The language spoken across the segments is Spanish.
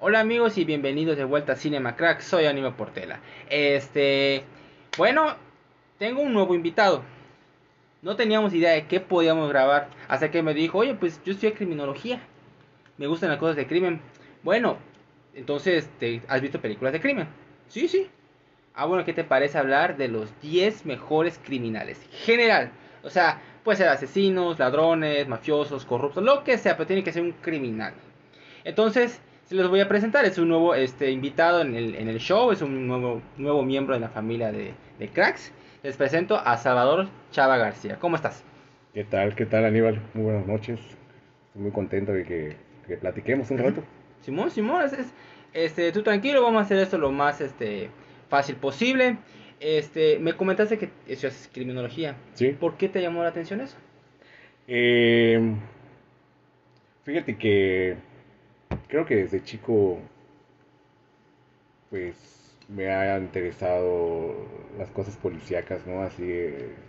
Hola amigos y bienvenidos de vuelta a Cinema Crack, soy Anime Portela. Este, bueno, tengo un nuevo invitado. No teníamos idea de qué podíamos grabar, hasta que me dijo, oye, pues yo estudié criminología. Me gustan las cosas de crimen. Bueno, entonces, ¿te ¿has visto películas de crimen? Sí, sí. Ah, bueno, ¿qué te parece hablar de los 10 mejores criminales? General. O sea, puede ser asesinos, ladrones, mafiosos, corruptos, lo que sea, pero tiene que ser un criminal. Entonces, se los voy a presentar. Es un nuevo este, invitado en el, en el show, es un nuevo, nuevo miembro de la familia de Cracks. Les presento a Salvador Chava García. ¿Cómo estás? ¿Qué tal? ¿Qué tal, Aníbal? Muy buenas noches. Estoy muy contento de que, que platiquemos un rato. Simón, Simón, es, es- este, tú tranquilo, vamos a hacer esto lo más este, fácil posible. Este, me comentaste que eso es criminología. Sí. ¿Por qué te llamó la atención eso? Eh, fíjate que creo que desde chico, pues me ha interesado las cosas policíacas, ¿no? Así,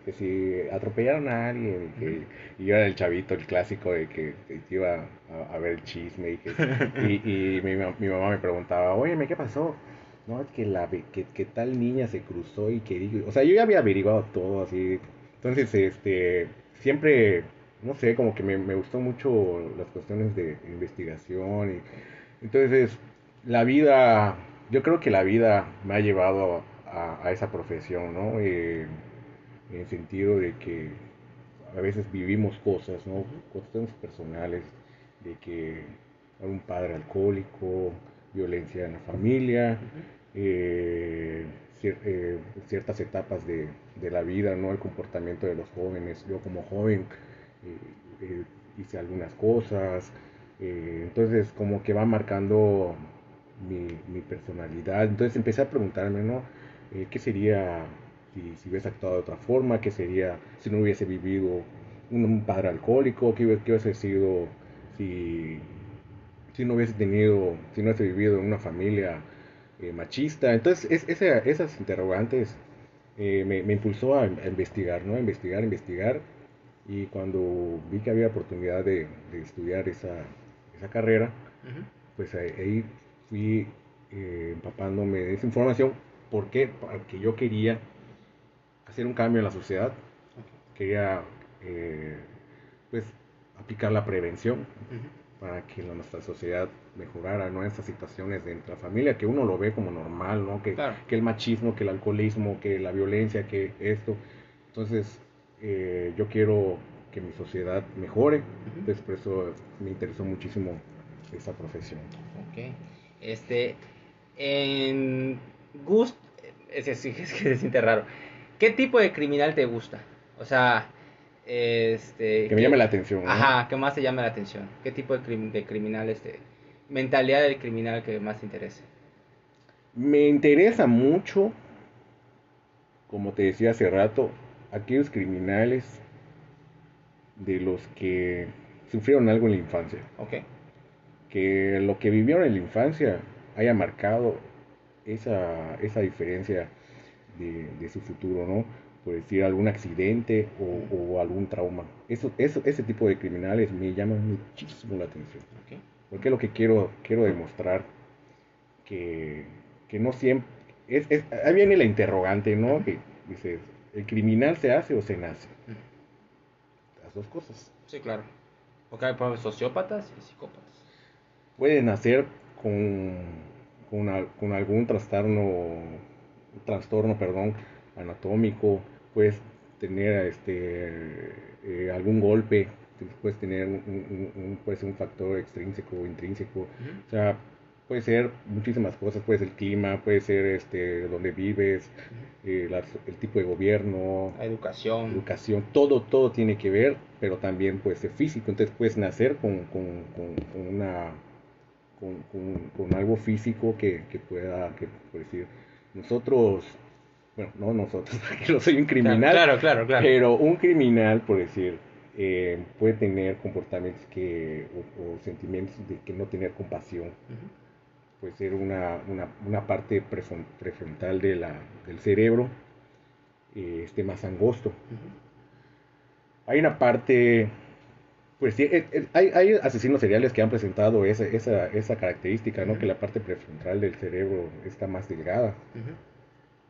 que si atropellaron a alguien y, que, y yo era el chavito, el clásico de que, que iba a, a ver el chisme y que y, y mi, mi mamá me preguntaba, oye, ¿qué pasó? No, es que, la, que, que tal niña se cruzó y que o sea, yo ya había averiguado todo así. Entonces, este, siempre, no sé, como que me, me gustó mucho las cuestiones de investigación y entonces la vida, yo creo que la vida me ha llevado a, a esa profesión, ¿no? Eh, en el sentido de que a veces vivimos cosas, ¿no? Cuestiones personales, de que hay un padre alcohólico, violencia en la familia, eh, cier- eh, ciertas etapas de, de la vida, ¿no? El comportamiento de los jóvenes. Yo como joven hice algunas cosas, entonces como que va marcando mi, mi personalidad. Entonces empecé a preguntarme, ¿no? Eh, ¿Qué sería si, si hubiese actuado de otra forma? ¿Qué sería si no hubiese vivido un, un padre alcohólico? ¿Qué, qué hubiese sido si, si no hubiese tenido, si no hubiese vivido en una familia eh, machista? Entonces es- esa- esas interrogantes eh, me, me impulsó a, a investigar, ¿no? A investigar, investigar. Y cuando vi que había oportunidad de, de estudiar esa, esa carrera, Ujú. pues ahí, ahí fui eh, empapándome de esa información. ¿Por qué? Porque yo quería hacer un cambio en la sociedad. Quería, eh, pues, aplicar la prevención para que la- nuestra sociedad mejorara, ¿no? Estas situaciones de entre la familia que uno lo ve como normal, ¿no? Que, Claro. que el machismo, que el alcoholismo, que la violencia, que esto. Entonces, eh, yo quiero que mi sociedad mejore. Ujú. Entonces, por eso me interesó muchísimo esa profesión. Ok. Este, en gust, es, es, es que se siente raro. ¿Qué tipo de criminal te gusta? O sea, este... Que me llame la atención. ¿no? Ajá, ¿qué más te llama la atención? ¿Qué tipo de, crim- de criminal, este, mentalidad del criminal que más te interesa? Me interesa mucho, como te decía hace rato, aquellos criminales de los que sufrieron algo en la infancia. Ok. Que lo que vivieron en la infancia haya marcado esa, esa diferencia de, de su futuro, ¿no? Por decir algún accidente o, o algún trauma. Eso, eso, ese tipo de criminales me llaman muchísimo la atención. Porque es lo que quiero, quiero demostrar que, que no siempre... Es, es- ahí viene la interrogante, ¿no? Que dices, ¿el criminal se hace o se nace? Las dos cosas. Sí, claro. Porque hay sociópatas y psicópatas. Puede nacer con, con, al- con algún trastorno, trastorno, perdón, anatómico, puedes tener este, eh, algún golpe, puedes tener un, un- un- puede ser un factor extrínseco o intrínseco. O sea, puede ser muchísimas cosas, puede ser el clima, puede ser este donde vives, eh, el tipo de gobierno, La educación. educación, todo, todo tiene que ver, pero también puede ser físico, entonces puedes nacer con, con- con- con una con, con- con algo físico que, que pueda, que por decir, nosotros, bueno, no nosotros, porque no soy un criminal, Claro, claro, claro. pero un criminal, por decir, eh, puede tener comportamientos que, o, o sentimientos de que no tener compasión. Puede ser una, una, una parte prefron- prefrontal de la, del cerebro eh, este, más angosto. Hay una parte, pues sí, eh, eh, hay, hay asesinos seriales que han presentado esa, esa, esa característica, ¿no? Que la parte prefrontal del cerebro está más delgada.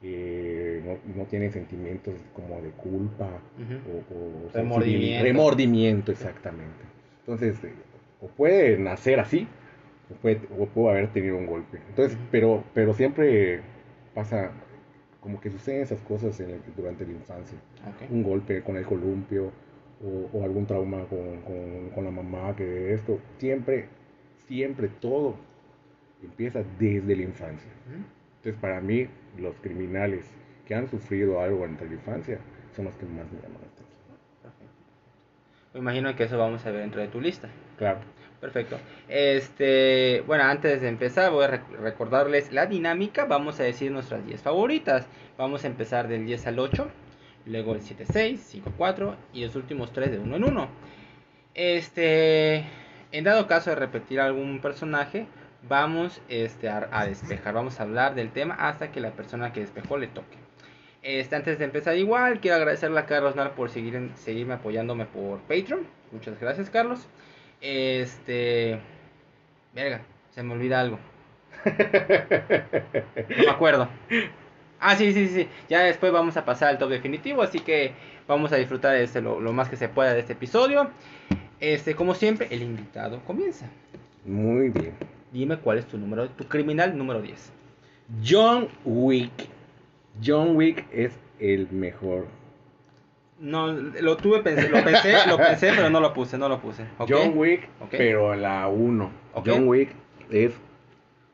Eh, no, no tienen sentimientos como de culpa o, o Remordimiento. remordimiento, exactamente. Entonces, eh, o puede nacer así, o puede, o pudo haber tenido un golpe. Entonces, pero, pero siempre pasa como que suceden esas cosas en el- durante la infancia. Un golpe con el columpio o, o algún trauma con, con- con la mamá, que esto, siempre, siempre todo empieza desde la infancia. Entonces, para mí, los criminales que han sufrido algo entre la infancia son los que más me llaman la atención. Perfecto. Me imagino que eso vamos a ver dentro de tu lista. Claro. Perfecto. Este, bueno, antes de empezar voy a rec- recordarles la dinámica. Vamos a decir nuestras 10 favoritas. Vamos a empezar del 10 al 8, luego el 7, 6, 5, 4 y los últimos 3 de uno en uno. Este, en dado caso de repetir algún personaje, vamos este, a, a despejar, vamos a hablar del tema hasta que la persona que despejó le toque. Este, antes de empezar igual, quiero agradecerle a Carlos Nar por seguir seguirme apoyándome por Patreon. Muchas gracias, Carlos. Este. Verga, se me olvida algo. No me acuerdo. Ah, sí, sí, sí. Ya después vamos a pasar al top definitivo, así que vamos a disfrutar este, lo, lo más que se pueda de este episodio. Este, como siempre, el invitado comienza. Muy bien. Dime cuál es tu número, tu criminal número 10. John Wick. John Wick es el mejor. No, lo tuve, pensé, lo pensé, lo pensé, pero no lo puse, no lo puse. John Wick, Ok. pero la 1. Ok. John Wick es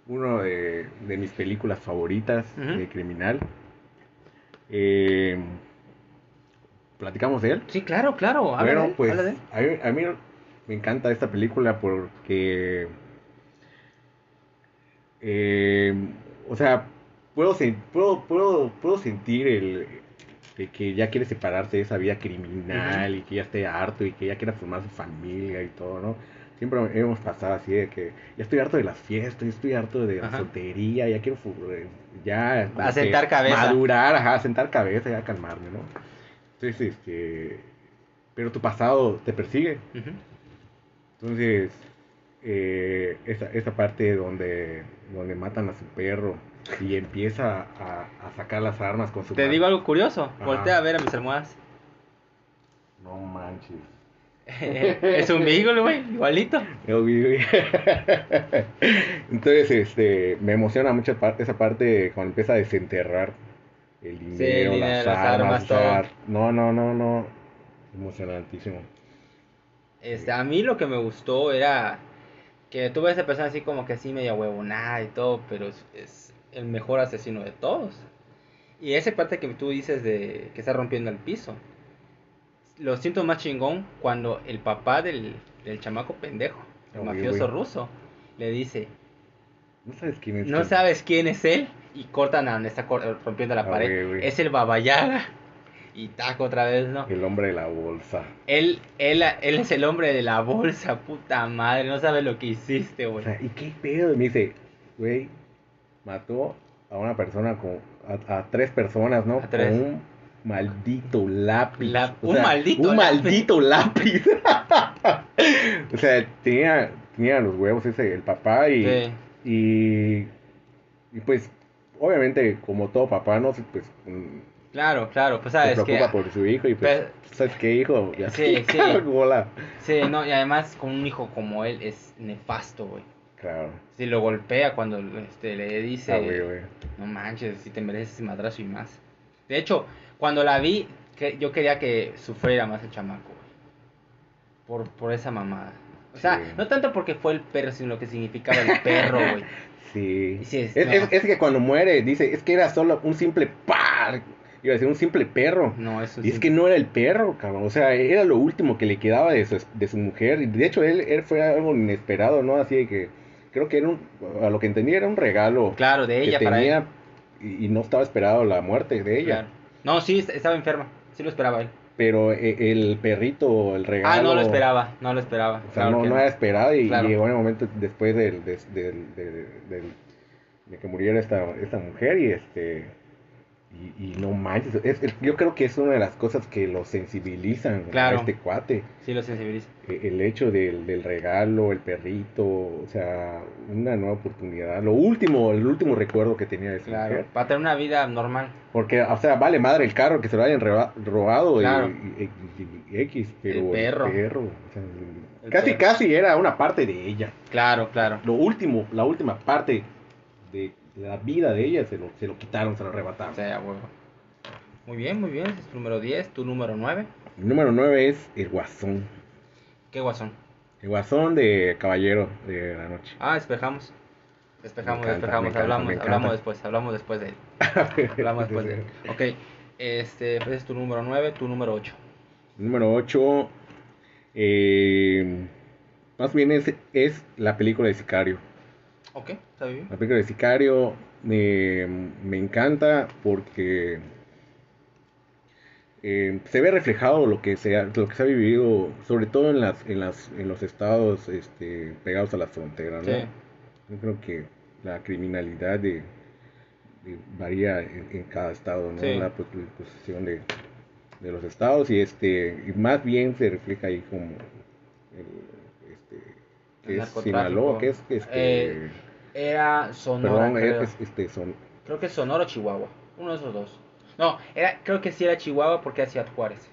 uno de, de mis películas favoritas de criminal. Eh, ¿Platicamos de él? Sí, claro, claro. habla de Bueno, él, pues habla de él. a mí, a mí me encanta esta película porque, eh, o sea, puedo, puedo, puedo, puedo sentir el que ya quiere separarse de esa vida criminal y que ya esté harto y que ya quiera formar su familia y todo, ¿no? Siempre hemos pasado así de que ya estoy harto de las fiestas, ya estoy harto de la Ajá. soltería, ya quiero eh, ya como A que sentar cabeza. madurar, ajá, sentar cabeza, ya calmarme, ¿no? Entonces, este, pero tu pasado te persigue. Entonces, eh, esa, esa parte donde, donde matan a su perro y empieza a, a sacar las armas con su Te mano. digo algo curioso. Ajá. Voltea a ver a mis almohadas. No manches. es un beagle, güey, igualito. Entonces, este, me emociona mucho esa parte cuando empieza a desenterrar el dinero, el dinero, las, las armas, todo. no, no, no, no, emocionantísimo. Este, a mí lo que me gustó era que tuve esa persona así como que así media huevonada y todo, pero es, es el mejor asesino de todos. Y esa parte que tú dices de que está rompiendo el piso. Lo siento más chingón cuando el papá del, del chamaco pendejo, el mafioso ruso, le dice, No sabes quién es. no él? sabes quién es él y cortan a donde está cor- rompiendo la pared. güey. Es el Baba Yaga. Y taco otra vez, ¿no? El hombre de la bolsa. Él, él, él es el hombre de la bolsa, puta madre. No sabes lo que hiciste, O güey. sea, ¿y qué pedo? Y me dice, güey, mató a una persona con. a, a tres personas, ¿no? A tres. Con un maldito lápiz. La- O un sea, maldito Un lápiz. maldito lápiz. o sea, tenía, tenía los huevos ese, el papá y. Sí. Y. Y pues, obviamente, como todo papá, ¿no? Pues. mm, Claro, claro, pues Se sabes que... preocupa por su hijo y pues, Pero- ¿sabes qué, hijo? Ya Sí, sí. Bola. Sí, no, y además con un hijo como él es nefasto, güey. Claro. Si lo golpea cuando este, le dice... Ah, güey, güey. No manches, si te mereces ese madrazo y más. De hecho, cuando la vi, que yo quería que sufriera más el chamaco, güey. Por, por esa mamada. O sea, Sí. no tanto porque fue el perro, sino lo que significaba el perro, güey. Sí. Sí, es- es, no. es- es que cuando muere, dice, es que era solo un simple par. Iba a decir un simple perro. No, eso Y es que no era el perro, cabrón. O sea, era lo último que le quedaba de su, de su mujer. Y de hecho, él, él fue algo inesperado, ¿no? Así de que creo que era un, a lo que entendía, era un regalo Claro, de que ella para él. y, y no estaba esperado la muerte de ella. Claro. No, sí, est- estaba enferma. Sí lo esperaba él. Pero eh, el perrito, el regalo. Ah, no lo esperaba. No lo esperaba. O sea, claro no, que no era esperado y Claro. llegó en el momento después del, del- del- del- de que muriera esta, esta mujer y este y, y no manches, es- es- yo creo que es una de las cosas que lo sensibilizan Claro. a este cuate, Sí lo sensibiliza. E- el hecho del, del regalo, el perrito, o sea, una nueva oportunidad, lo último, el último recuerdo que tenía de esa Claro. mujer, Para tener una vida normal. porque, o sea, vale madre el carro que se lo hayan robado y- Claro. y, y- y- y X, pero El perro. o sea, El casi perro. casi era una parte de ella Claro, claro. lo último, la última parte de la vida de ella se lo, se lo quitaron, se lo arrebataron. O sea, a huevo. Muy bien, muy bien. Ese es tu número 10, tu número 9. El número 9 es El Guasón. ¿Qué guasón? El Guasón de Caballero de la Noche. Ah, despejamos. Despejamos, encanta, despejamos. encanta, hablamos, hablamos después, hablamos después de él. Hablamos después de él. Ok. Este, pues es tu número 9, tu número 8. Número 8. más bien es, es la película de Sicario. Ok, está bien. La película de Sicario me, me encanta porque eh, se ve reflejado lo que se ha, lo que se ha vivido, sobre todo en las en las en los estados este, pegados a la frontera, ¿no? Sí. Yo creo que la criminalidad de, de- varía en, en cada estado, ¿no? Sí. La pos- posición de, de los estados y este y más bien se refleja ahí como el, este, El que es. Sinaloa, que es este, Eh, Era Sonora, perdón, creo. es, este son Creo que es Sonora o Chihuahua. Uno de esos dos. No, era, creo que sí era Chihuahua porque Ciudad Juárez.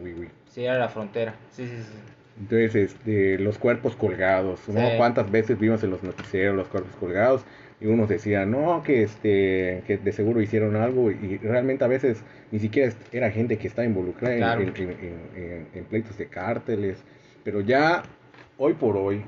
uy, uy. Sí, era la frontera. Sí, sí, sí. Entonces, este, los cuerpos colgados, ¿no? Sí. ¿Cuántas veces vimos en los noticieros los cuerpos colgados? Y unos decían, no, que, este, que de seguro hicieron algo y realmente a veces ni siquiera era gente que está involucrada en- Claro. en, en- en- en- en pleitos de cárteles. Pero ya, hoy por hoy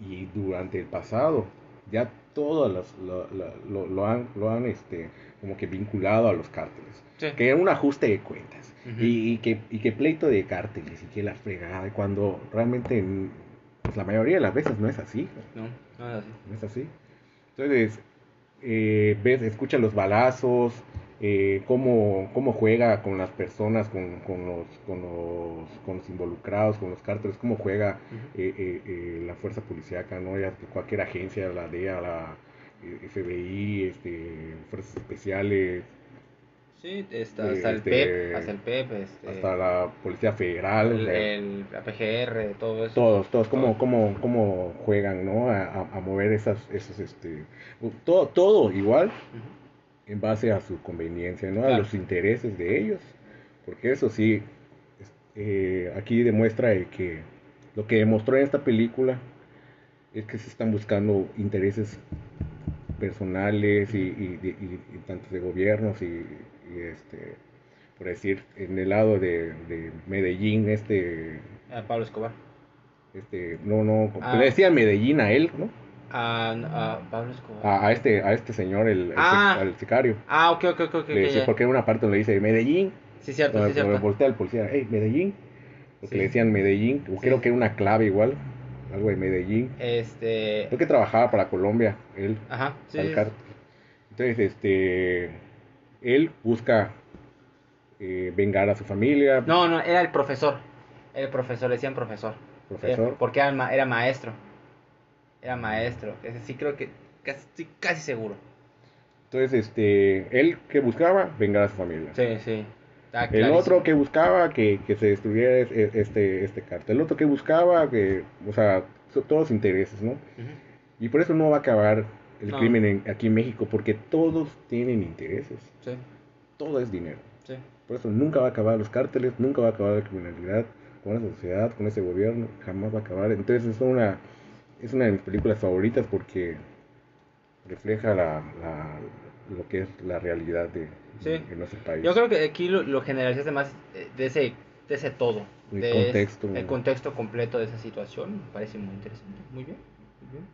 y durante el pasado, ya todas las, lo, lo- lo- han, lo han este, como que vinculado a los cárteles. Sí. Que era un ajuste de cuentas. Ujú. y, y que, y que pleito de cárteles y que la fregada, cuando realmente pues la mayoría de las veces no es así. No, no es así. No es así. Entonces, eh, ves, escucha los balazos, eh, cómo, cómo juega con las personas, con, con, los, con, los, con los involucrados, con los cárteles, cómo juega eh, eh, eh, la fuerza policíaca, ¿no? Ya cualquier agencia, la DEA, la eh, FBI, este, fuerzas especiales, Sí, está, Eh, hasta el este, PEP, hasta el PEP, este, hasta la Policía Federal, el, el- la PGR, todo eso. todos, todos, cómo, Todo. cómo, cómo juegan, ¿no? A, a- mover esas, esos, este, todo, todo igual. En base a su conveniencia, ¿no? A los intereses de ellos, porque eso sí, eh, aquí demuestra de que lo que demostró en esta película es que se están buscando intereses personales y, y- y- y- y tanto de gobiernos y, este, por decir, en el lado de, de Medellín, este A Pablo Escobar. este no no Ah. le decían Medellín a él no A, a Pablo Escobar. a, a este a este señor el, el Ah. sic- al sicario Ah, ok, ok, ok, ok. le ya. porque en una parte le dice Medellín Sí, cierto, donde, sí, cierto. donde voltea el policía hey Medellín porque Sí. le decían Medellín Sí. creo que era una clave igual algo de Medellín Este. creo que trabajaba para Colombia él Ajá, sí. al entonces este él busca eh, vengar a su familia No, no, era el profesor. El profesor, le decían profesor. profesor Era- porque era, ma- era maestro. Era maestro. Ese sí creo que. Casi, estoy casi seguro. entonces este él que buscaba vengar a su familia Sí, sí. Está El otro que buscaba que, que se destruyera es- es- este, este cartel. El otro que buscaba que, o sea, todos intereses, ¿no? Y por eso no va a acabar el No. crimen en- aquí en México, porque todos tienen intereses. Sí, Todo es dinero. sí. Por eso nunca va a acabar los cárteles, nunca va a acabar la criminalidad con esa sociedad, con ese gobierno, jamás va a acabar. Entonces es una, es una de mis películas favoritas porque refleja la, la- lo que es la realidad de, Sí. de nuestro país. Yo creo que aquí lo, lo generalizaste más eh, de ese, de ese todo. El de contexto. ese- el contexto completo de esa situación. Me parece muy interesante. Muy bien, muy bien.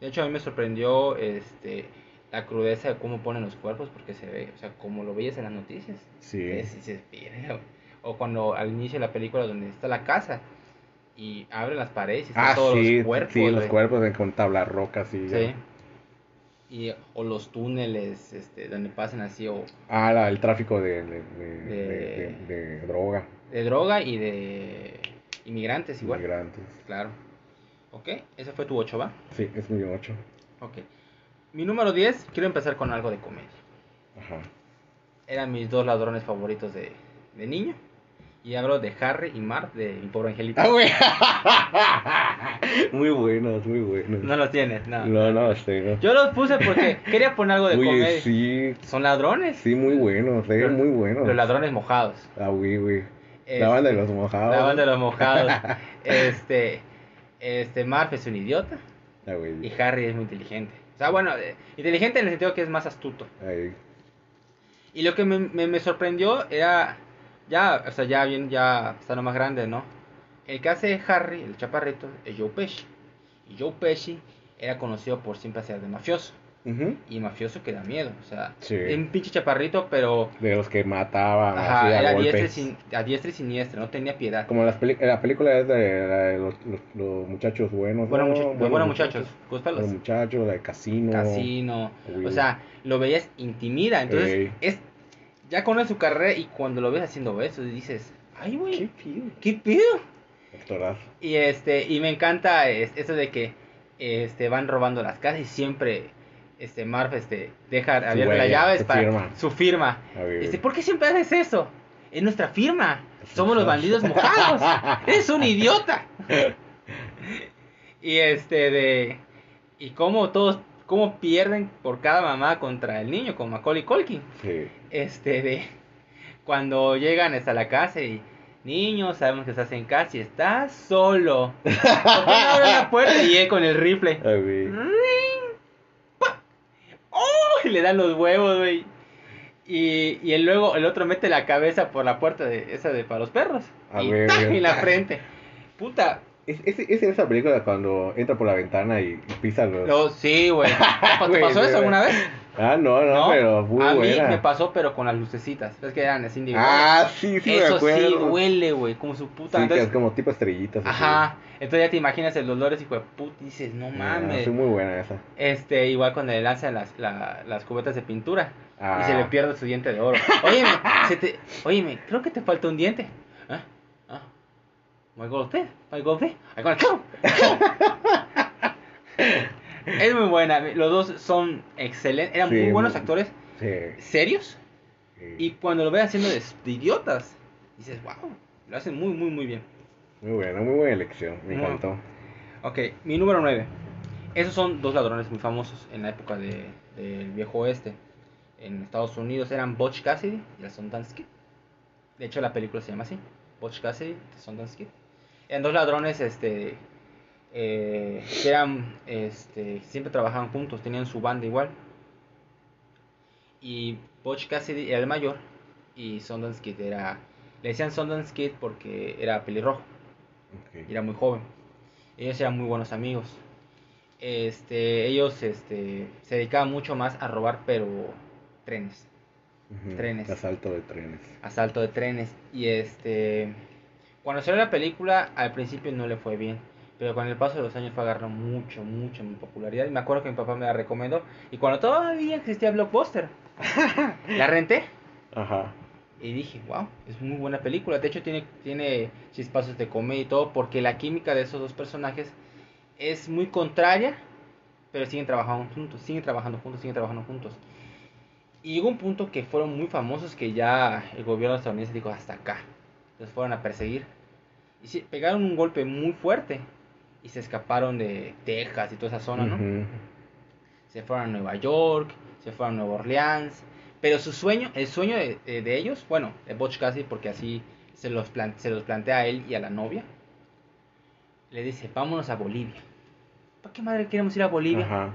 De hecho, a mí me sorprendió este, la crudeza de cómo ponen los cuerpos, porque se ve, o sea, como lo veías en las noticias. Sí. Es- "Verga, güey". O cuando al inicio de la película, donde está la casa y abre las paredes y están Ah, todos sí, los cuerpos. sí, los cuerpos en- con tablas rocas y Sí. y, o los túneles este, donde pasan así, o Ah, la- el tráfico de, de, de- De- de- de droga. de droga y de inmigrantes igual. Inmigrantes. Claro. Ok, ese fue tu 8, ¿va? Sí, es mi 8. Ok. Mi número 10, quiero empezar con algo de comedia. Ajá. Eran mis dos ladrones favoritos de, de niño. Y hablo de Harry y Mark de Mi Pobre Angelito. Ah, güey. muy buenos, muy buenos. No los tienes, no. No, no, sí, no. Yo los puse porque quería poner algo de Oye, comedia. sí, Son ladrones. sí, muy buenos, eh, Los- muy buenos. Los ladrones mojados. Ah, güey, güey. Este, La banda de los mojados. La banda de los mojados. este, este, Marv es un idiota Ah, güey. y Harry es muy inteligente. O sea, bueno, eh, inteligente en el sentido que es más astuto. Ahí. Y lo que me, me, me sorprendió era, ya, o sea, ya bien, ya estando más grande, ¿no? El que hace Harry, el chaparrito, es Joe Pesci. Y Joe Pesci era conocido por siempre hacer de mafioso. Ujú. Y mafioso que da miedo, o sea, Sí. es un pinche chaparrito, pero De los que mataban ajá, así a era golpes. diestra y, sin- a diestra y siniestra, no tenía piedad. Como las la película es de, de los, los- los muchachos buenos. Bueno, ¿no? mucha- Buenos buenos muchachos, Goodfellas. Buenos muchachos, de Casino. Casino, Uy. o sea, lo veías intimida, entonces Ey. es ya conoces su carrera y cuando lo ves haciendo eso dices, ay ¿Qué güey, pido? ¿qué pedo? Actorazo. Y este, y me encanta es- eso de que este van robando las casas y siempre este Marv este deja huella, llaves su para firma. su firma. A ver. Dice, ¿por qué siempre haces eso? Es nuestra firma. Somos los bandidos mojados. Eres un idiota. y este de y cómo todos cómo pierden por cada mamá contra el niño con Macaulay Culkin. Sí. Este de cuando llegan hasta la casa y niños, sabemos que estás en casa y estás solo. ¿Por qué no abres la puerta y con el rifle? A ver. ¡Ring! ¡Pa! ¡Oh! Y le dan los huevos, güey. Y, y el luego el otro mete la cabeza por la puerta de esa de para los perros. Ah, y la frente. Puta. Es, es, es en esa película cuando entra por la ventana y, pisa los... Lo, sí, güey. ¿Te pasó eso alguna vez? Ah, no, no, pero muy a buena. mí me pasó, pero con las lucecitas. Es que eran así individuales. Ah, sí, sí me Eso acuerdo. sí duele, güey. Como su puta. Sí, que Entonces, es como tipo estrellitas. así. ajá. Entonces ya te imaginas el dolor, hijo de puta. y Dices, no Ah, mames. sí, muy buena esa. Este, igual cuando le lanzan las, la- las cubetas de pintura Ah. y se le pierde su diente de oro. Óyeme, se te, óyeme, creo que te falta un diente. My golpe, my golpe, I gotta kill. Es muy buena, los dos son excelentes, eran Sí, muy buenos muy- actores, Sí. serios, sí. y cuando lo ves haciendo de, de idiotas, dices, wow, lo hacen muy, muy, muy bien. Muy buena, muy buena elección. Me Muy- encantó. Ok, mi número 9. Esos son dos ladrones muy famosos en la época de- del viejo oeste. En Estados Unidos eran Butch Cassidy y el Sundance Kid. De hecho, la película se llama así: Butch Cassidy y Sundance Kid. Eran dos ladrones este, eh, que eran, este, siempre trabajaban juntos, tenían su banda igual. Y Butch Cassidy era el mayor y Sundance Kid era. Le decían Sundance Kid porque era pelirrojo Ok. y era muy joven. Ellos eran muy buenos amigos. Este, ellos este, se dedicaban mucho más a robar, pero trenes, trenes. Asalto de trenes. asalto de trenes. Y este, cuando salió la película, al principio no le fue bien, pero con el paso de los años fue agarrando mucho, mucho popularidad. Y me acuerdo que mi papá me la recomendó. Y cuando todavía existía Blockbuster, la renté. Ajá. Y dije, wow, es muy buena película. De hecho, tiene, tiene chispazos de comedia y todo, porque la química de esos dos personajes es muy contraria, pero siguen trabajando juntos, siguen trabajando juntos, siguen trabajando juntos. Y llegó un punto que fueron muy famosos que ya el gobierno estadounidense dijo hasta acá. Los fueron a perseguir. Y sí, pegaron un golpe muy fuerte y se escaparon de Texas y toda esa zona, ¿no? Se fueron a Nueva York, se fueron a Nueva Orleans, pero su sueño, el sueño de, de- de ellos, bueno, de Butch Cassidy, porque así se los, se los plantea a él y a la novia, le dice, vámonos a Bolivia. ¿Para qué madre queremos ir a Bolivia? Ajá.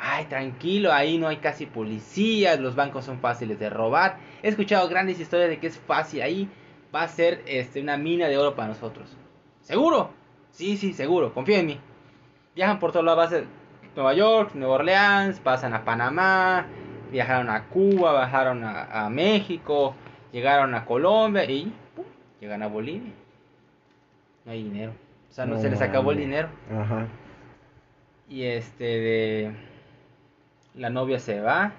Ay, tranquilo, ahí no hay casi policías, los bancos son fáciles de robar. He escuchado grandes historias de que es fácil, ahí va a ser este, una mina de oro para nosotros. ¿Seguro? Sí, sí, seguro, confía en mí. Viajan por todas las bases, Nueva York, Nueva Orleans, pasan a Panamá, viajaron a Cuba, bajaron a, a México, llegaron a Colombia y ¡pum! llegan a Bolivia. No hay dinero. O sea, no, No se les acabó el dinero. Ajá. Y este de... la novia se va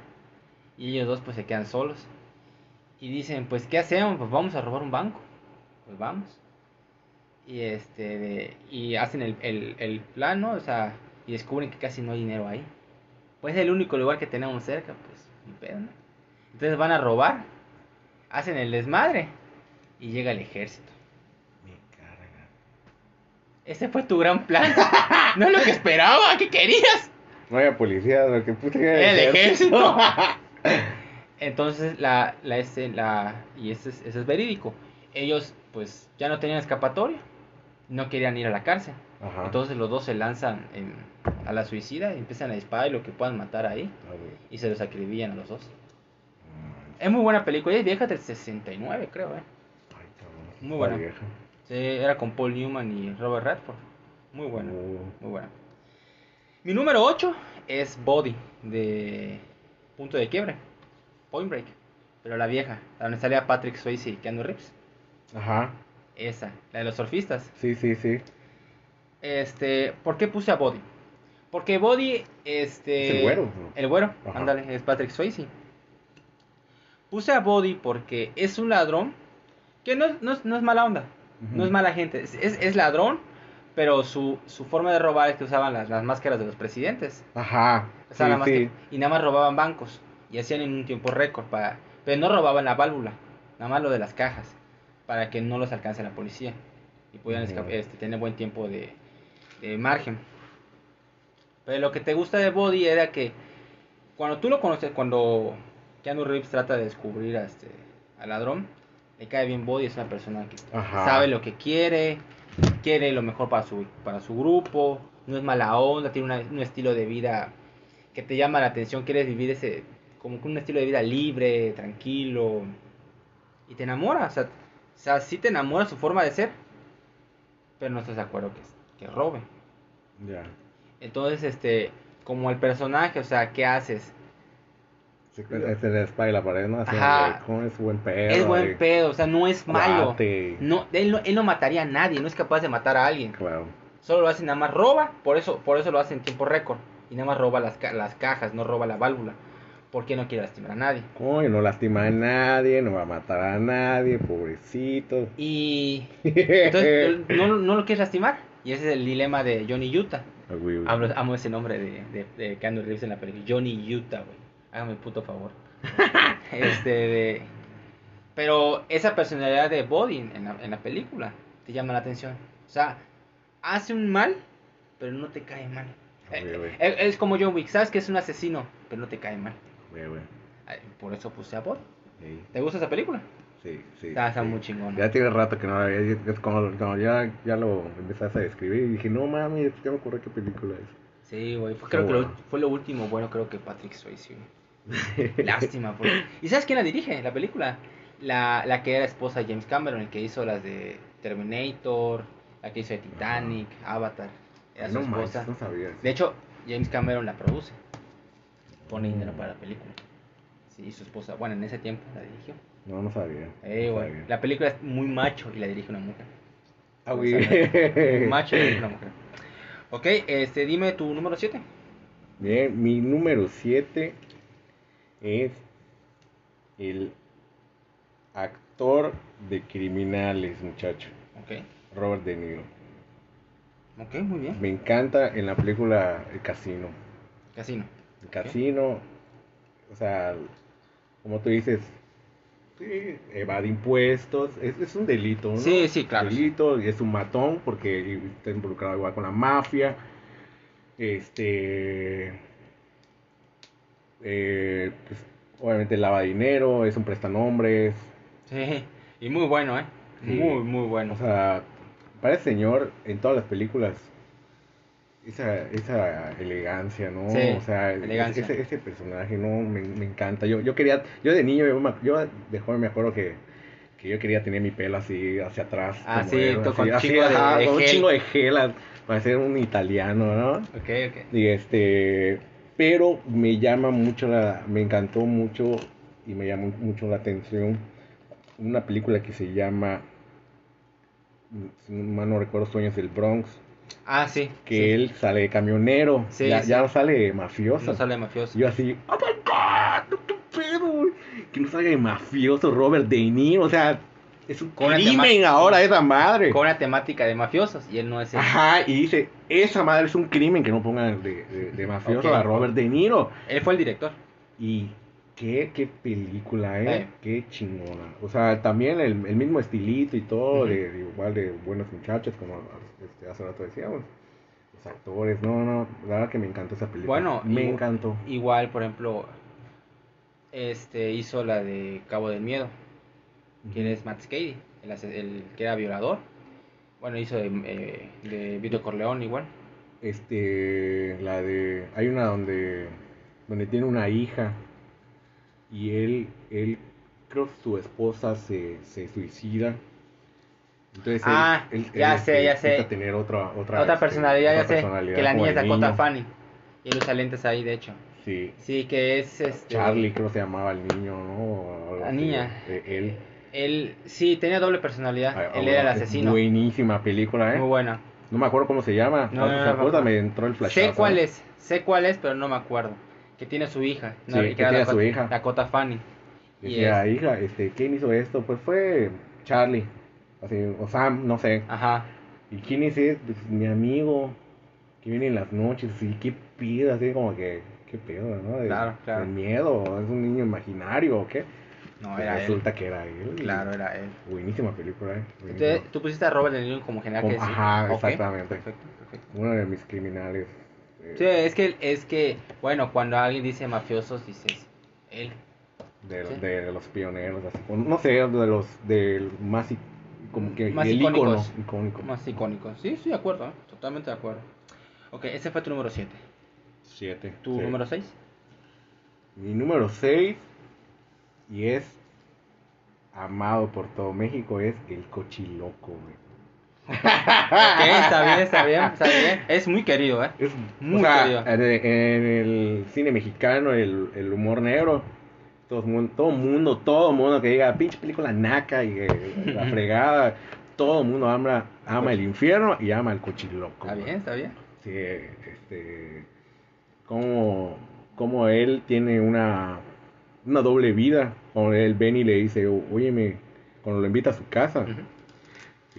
y ellos dos pues se quedan solos. Y dicen, pues ¿qué hacemos? Pues vamos a robar un banco. Pues vamos. Y este de- y hacen el, el, el plan, ¿no? O sea, y descubren que casi no hay dinero ahí. Pues es el único lugar que tenemos cerca, pues, ni pedo, ¿no? Entonces van a robar, hacen el desmadre y llega el ejército. Me carga. Ese fue tu gran plan. no es lo que esperaba, ¿qué querías? No había policía, lo que puse El era ejército. Entonces, la, la, este, la, y eso es, eso es verídico. Ellos, pues, ya no tenían escapatoria. No querían ir a la cárcel. Ajá. Entonces, los dos se lanzan en- a la suicida y empiezan a disparar y lo que puedan matar ahí. Ah. Y se los acribillan a los dos. Mm. Es muy buena película. Es vieja del 69, creo, ¿eh? Ay, cabrón. Muy buena. vieja. Sí, era con Paul Newman y Robert Redford. Muy buena. Uh, Muy buena. Mi número 8 es Body de Punto de Quiebre. Point Break. Pero la vieja, la donde salía Patrick Swayze y Keanu Reeves. Ajá. Esa, la de los surfistas. Sí, sí, sí. Este, ¿por qué puse a Body? Porque Body, este... Es el güero. El güero, Ajá. ándale, es Patrick Swayze. Puse a Body porque es un ladrón que no, es- no, no es mala onda, no es mala gente, es, es- es ladrón, pero su, su forma de robar es que usaban las, las máscaras de los presidentes. Ajá. O sea, sí, nada más sí. que- y nada más robaban bancos y hacían en un tiempo récord para pero no robaban la válvula nada más lo de las cajas para que no los alcance la policía y pudieran Ujú. escap- este, tener buen tiempo de, de margen pero lo que te gusta de Body era que cuando tú lo conoces cuando Keanu Reeves trata de descubrir a este al ladrón le cae bien Body es una persona que Ajá. sabe lo que quiere, quiere lo mejor para su, para su grupo, no es mala onda, tiene una- un estilo de vida que te llama la atención, quieres vivir ese, como que un estilo de vida libre, tranquilo, y te enamora, o sea, o sea, sí te enamora su forma de ser, pero no estás de acuerdo que, que robe. Ya. Entonces, este, como el personaje, o sea, ¿qué haces? Se es en la espalda y la pared, ¿no? Así, Ajá. de, ¿Cómo es buen pedo? es buen pedo, o sea, no es malo. No, él, no, él no mataría a nadie, no es capaz de matar a alguien. Claro. Solo lo hace nada más roba, por eso, por eso lo hace en tiempo récord. Y nada más roba las, ca- las cajas, no roba la válvula. Porque no quiere lastimar a nadie. Coño, no lastima a nadie, no va a matar a nadie, pobrecito. Y entonces no, no lo quieres lastimar. Y ese es el dilema de Johnny Utah. Ah, güey. Amo, amo ese nombre de, de, de Keanu Reeves en la película. Johnny Utah, güey. Hágame el puto favor. este de... Pero esa personalidad de Body en la, en la película te llama la atención. O sea, hace un mal, pero no te cae mal. Ah, güey. Eh, Es como John Wick, sabes que es un asesino, pero no te cae mal. Güey, güey. Ay, Por eso puse a. Sí, ¿Te gusta esa película? sí, sí. Está, está sí. muy chingón. Ya tiene rato que no la veía. y es ya, ya lo empezaste a describir y dije, no mames, ya me acordé qué película es. Sí, güey. Fue, creo que lo, bueno. fue lo último bueno, creo que Patrick Swayze. güey. Lástima. porque- ¿Y sabes quién la dirige? La película. La, la que era esposa de James Cameron, el que hizo las de Terminator, la que hizo de Titanic, Avatar. Era su no esposa. no sabía. De hecho, James Cameron la produce. Pone dinero para la película. Sí, su esposa, bueno, en ese tiempo la dirigió. No, no sabía. Eh, no güey. sabía. La película es muy macho y la dirige una mujer. Ah, O güey. sea, muy macho y la dirige una mujer. Ok, este, dime tu número 7. Bien, mi número 7 es el actor de criminales, muchacho. Ok, Robert De Niro. ok, muy bien. Me encanta en la película El Casino. Casino. El Casino, o sea, como tú dices, sí, evade impuestos, es, es un delito, ¿no? Sí, sí, claro. Delito, y es un matón porque está involucrado igual con la mafia. Este. eh, pues, obviamente lava dinero, es un prestanombres. Sí, y muy bueno, ¿eh? Sí. Muy, muy bueno. O sea, para ese señor en todas las películas, esa, esa elegancia, ¿no? Sí, o sea, elegancia. Ese, ese personaje, ¿no? Me, me encanta. Yo, yo quería, yo de niño, yo, me- yo de joven me acuerdo que, que yo quería tener mi pelo así hacia atrás. Ah, como sí, así, con así, chingo de- ajá, de con un chingo de gel, para ser un italiano, ¿no? ok, ok. Y este, pero me llama mucho la, me encantó mucho y me llamó mucho la atención una película que se llama, no recuerdo, Sueños del Bronx. Ah, sí. que sí. él sale de camionero, Sí, ya, sí. ya no sale mafioso. No sale mafioso. Yo así, oh my god, ¿qué pedo? güey? Que no salga de mafioso Robert De Niro, o sea, es un Con crimen ahora esa madre. Con una temática de mafiosos y él no es el... Ajá, y dice, esa madre es un crimen que no pongan de, de- de mafioso a Robert De Niro. Él fue el director. Y qué, qué película, ¿eh? Eh. Qué chingona. O sea, también el, el mismo estilito y todo, de, de igual de buenos muchachos, como este, hace rato decíamos. Los actores, no, no, la verdad que me encantó esa película. Bueno, me encantó. Igual, por ejemplo, este hizo la de Cabo del Miedo. ¿Quién es Matt Scady? El, el que era violador. Bueno, hizo de, eh, de Vito Corleone igual. Este, la de, hay una donde, donde tiene una hija y él, él, creo que su esposa se, se suicida. Entonces él- Ah, él, ya él, sé, ya sé. empieza a tener otra, otra, Otra este, personalidad, ya sé. Que la niña es Dakota. Fanny. Y usa lentes ahí, de hecho. Sí, Sí, que es este. Charlie creo que se llamaba el niño, ¿no? La niña. Él. Él, sí, tenía doble personalidad. Ah, él era el es asesino. Buenísima película, ¿eh? Muy buena. No me acuerdo cómo se llama. No, no, no, me entró el flash. Sé cuál es, sé cuál es, pero no me acuerdo. Que tiene su hija. Sí, no, que era tiene su hija. Dakota Fanny. Y es- hija, este, ¿quién hizo esto? Pues fue Charlie. Así, o Sam, no sé. Ajá. ¿Y quién es ese? Pues mi amigo que viene en las noches, así, qué pido, así como que, qué pedo, ¿no? De, Claro, claro. del miedo, es un niño imaginario o qué. No, era él. resulta que era él. y Claro, era él. Buenísima película, ¿eh? Buenísima. Entonces, tú pusiste a Robert De Niro como general Como- que sí. ajá, Ok, exactamente. Perfecto, perfecto. Uno de mis criminales. Sí, es que, es que, bueno, cuando alguien dice mafiosos, dices, él. de, sí. de los pioneros, así. No sé, de los del más, como que Más icónicos. icónico. Más icónicos. Sí, estoy de acuerdo, ¿eh? totalmente de acuerdo. Ok, ese fue tu número 7. Siete. ¿Tu sí. número 6? Mi número 6 y es amado por todo México es el cochiloco, güey. Ok, está bien, está bien, está bien. Es muy querido, ¿eh? Es Muy o sea, querido. en el- el cine mexicano, el, el humor negro, todo mundo, todo mundo, todo mundo que diga pinche película naca y eh, la fregada, todo mundo ama, ama el infierno y ama el cochiloco. Está bien, está bien. Sí, este, como, como él tiene una, una doble vida, cuando él Benny le dice, óyeme, cuando lo invita a su casa.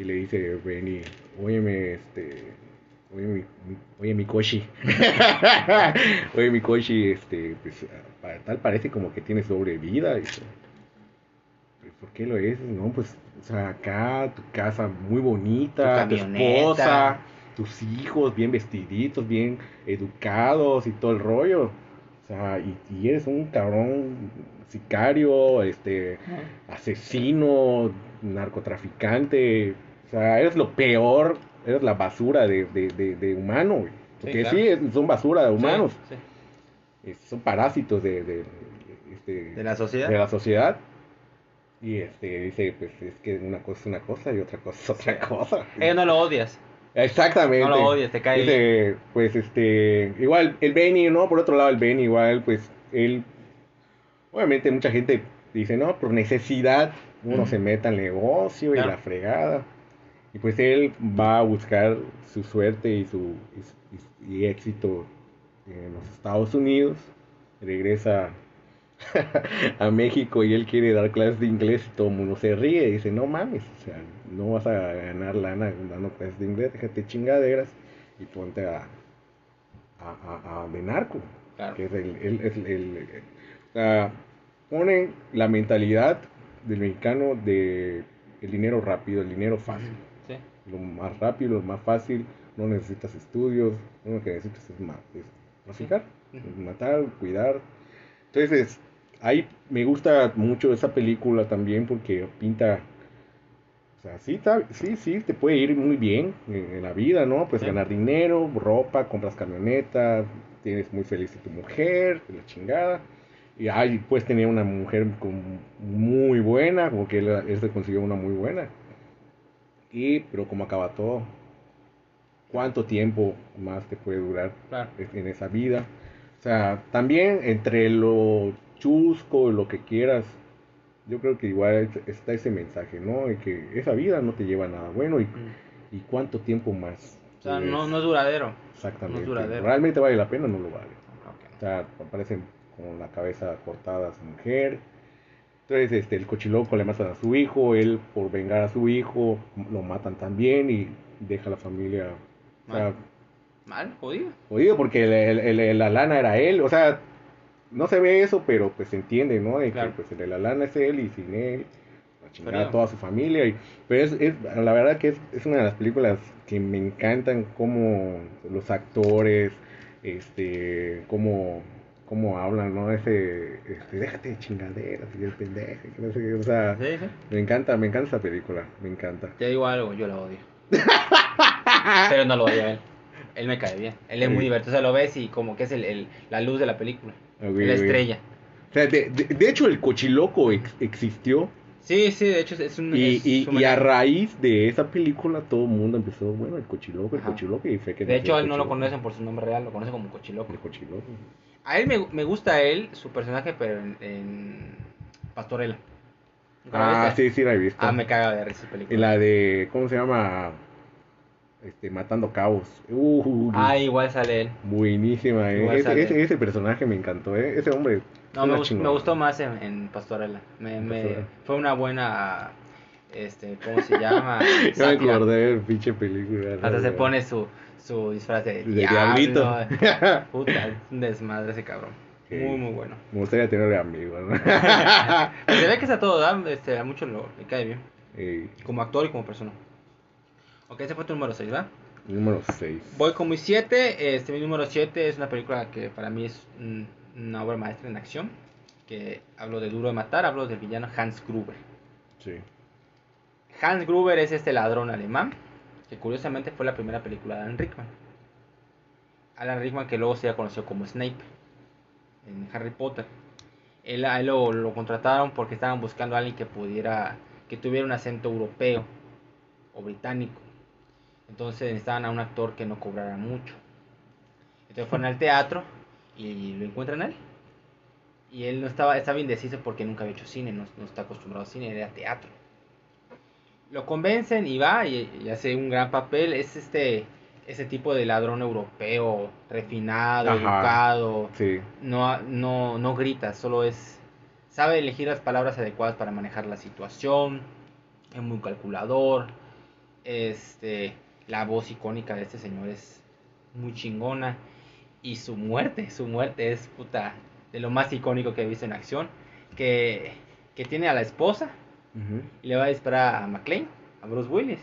Y le dice Benny, óyeme, este, oye mi, oye mi cochi, oye mi cochi, este, pues, para tal parece como que tienes doble vida, y dice, "¿Pero ¿por qué lo es? No, pues, o sea, acá, tu casa muy bonita, Tu tu, esposa, tus hijos bien vestiditos, bien educados y todo el rollo, o sea, y, y eres un cabrón sicario, este, asesino, narcotraficante, o sea, eres lo peor, eres la basura de, de, de, de humano, güey. Sí, Porque claro. sí, son basura de humanos, Sí, sí. son parásitos de, de, este, ¿De la sociedad? de la sociedad. Y este dice, pues es que una cosa es una cosa y otra cosa es otra cosa. Eh, no lo odias. Exactamente. No lo odias, te cae Dice, pues este, igual el Benny, ¿no? Por otro lado el Benny igual, pues él, obviamente mucha gente dice, no, por necesidad uno se meta al negocio y Claro. la fregada. Y pues él va a buscar su suerte y su y, y éxito en los Estados Unidos. Regresa a México y él quiere dar clases de inglés y todo el mundo se ríe y dice, no mames, o sea, no vas a ganar lana dando clases de inglés, déjate chingaderas y ponte a, a, a- a de narco, Claro. que es el, el- el- ponen la mentalidad del mexicano de el dinero rápido, el dinero fácil. Lo más rápido, lo más fácil, no necesitas estudios, lo único que necesitas es, Ujú. matar, cuidar. Entonces, ahí me gusta mucho esa película también porque pinta, o sea, sí, sí, sí, te puede ir muy bien en, la vida, ¿no? Pues Sí. ganar dinero, ropa, compras camionetas, tienes muy feliz a tu mujer, de la chingada. Y ahí puedes tener una mujer con- muy buena, como que él, él se consiguió una muy buena. Y, pero como acaba todo, ¿cuánto tiempo más te puede durar Claro. en esa vida? O sea, también entre lo chusco y lo que quieras, yo creo que igual está ese mensaje, ¿no? De que esa vida no te lleva a nada bueno y, Mm. y cuánto tiempo más O sea, no, no es duradero. Exactamente. no es duradero. ¿Realmente vale la pena? No lo vale. O sea, aparece con la cabeza cortada a su mujer. Entonces, este, el cochiloco le matan a su hijo, él por vengar a su hijo lo matan también y deja a la familia, o sea, Mal. Mal, jodido. jodido porque el- el- el- la lana era él, o sea, no se ve eso, pero pues se entiende, ¿no? De Claro. que pues el de la lana es él y sin él, a chingar Pero- a toda su familia. Y, pero es, es- la verdad que es, es una de las películas que me encantan, como los actores, este, cómo, cómo hablan, ¿no? Ese, este, déjate de chingaderas, y el pendejo, que no sé qué, o sea, Sí, sí. me encanta, me encanta esa película, me encanta. Te digo algo, yo la odio. Pero no lo odio a él. Él me cae bien. Él es muy divertido. O sea, lo ves y como que es el, el- la luz de la película. La estrella. O sea, de, de- de hecho el cochiloco ex- existió Sí, sí, de hecho es un... Y, es y, y a raíz de esa película todo el mundo empezó, bueno, el cochiloco, el Ajá. cochiloco, y fue que De hecho, él no lo conocen por su nombre real, lo conocen como Cochiloco. El cochiloco. A él me, me gusta él, su personaje, pero en, en Pastorela. ¿Nunca la Ah, sí, sí la he visto. Ah, me caga de esa película. Y la de, ¿cómo se llama? Este, Matando Cabos. Uh, Ah, igual sale él. buenísima, eh. Ese, ese, ese personaje me encantó, eh. Ese hombre. No, me, gust- chingona. me gustó más en, en Pastorela. Me, me- fue una buena, este, ¿cómo se llama? Ya me acordé del pinche película. Hasta se pone su, su disfraz de, diablito. Puta, es un desmadre ese cabrón. Sí. Muy, muy bueno. Me gustaría tenerle amigos, ¿no? Se ve que está todo, ¿verdad? este, a muchos le cae bien. Como actor y como persona. Ok, ese fue tu número 6, ¿verdad? número 6. Voy con mi 7. Este, mi número 7 es una película que para mí es una obra maestra en acción. Que hablo de Duro de Matar, hablo del villano Hans Gruber. Sí. Hans Gruber es este ladrón alemán, que curiosamente fue la primera película de Alan Rickman. Alan Rickman que luego se ya conoció como Snape en Harry Potter. Él, a él lo, lo contrataron porque estaban buscando a alguien que pudiera, que tuviera un acento europeo o británico. Entonces necesitaban a un actor que no cobrara mucho. Entonces fueron al teatro y lo encuentran a él. Y él no estaba, estaba indeciso porque nunca había hecho cine, no, no está acostumbrado a cine, era teatro lo convencen y va y, y hace un gran papel. Es este ese tipo de ladrón europeo, refinado, Ajá. educado. Sí. No, no, no grita, solo es. Sabe elegir las palabras adecuadas para manejar la situación. Es muy calculador. Este. La voz icónica de este señor es muy chingona. Y su muerte, su muerte es puta. De lo más icónico que he visto en acción. Que, que tiene a la esposa Y le va a disparar a McLean, a Bruce Willis.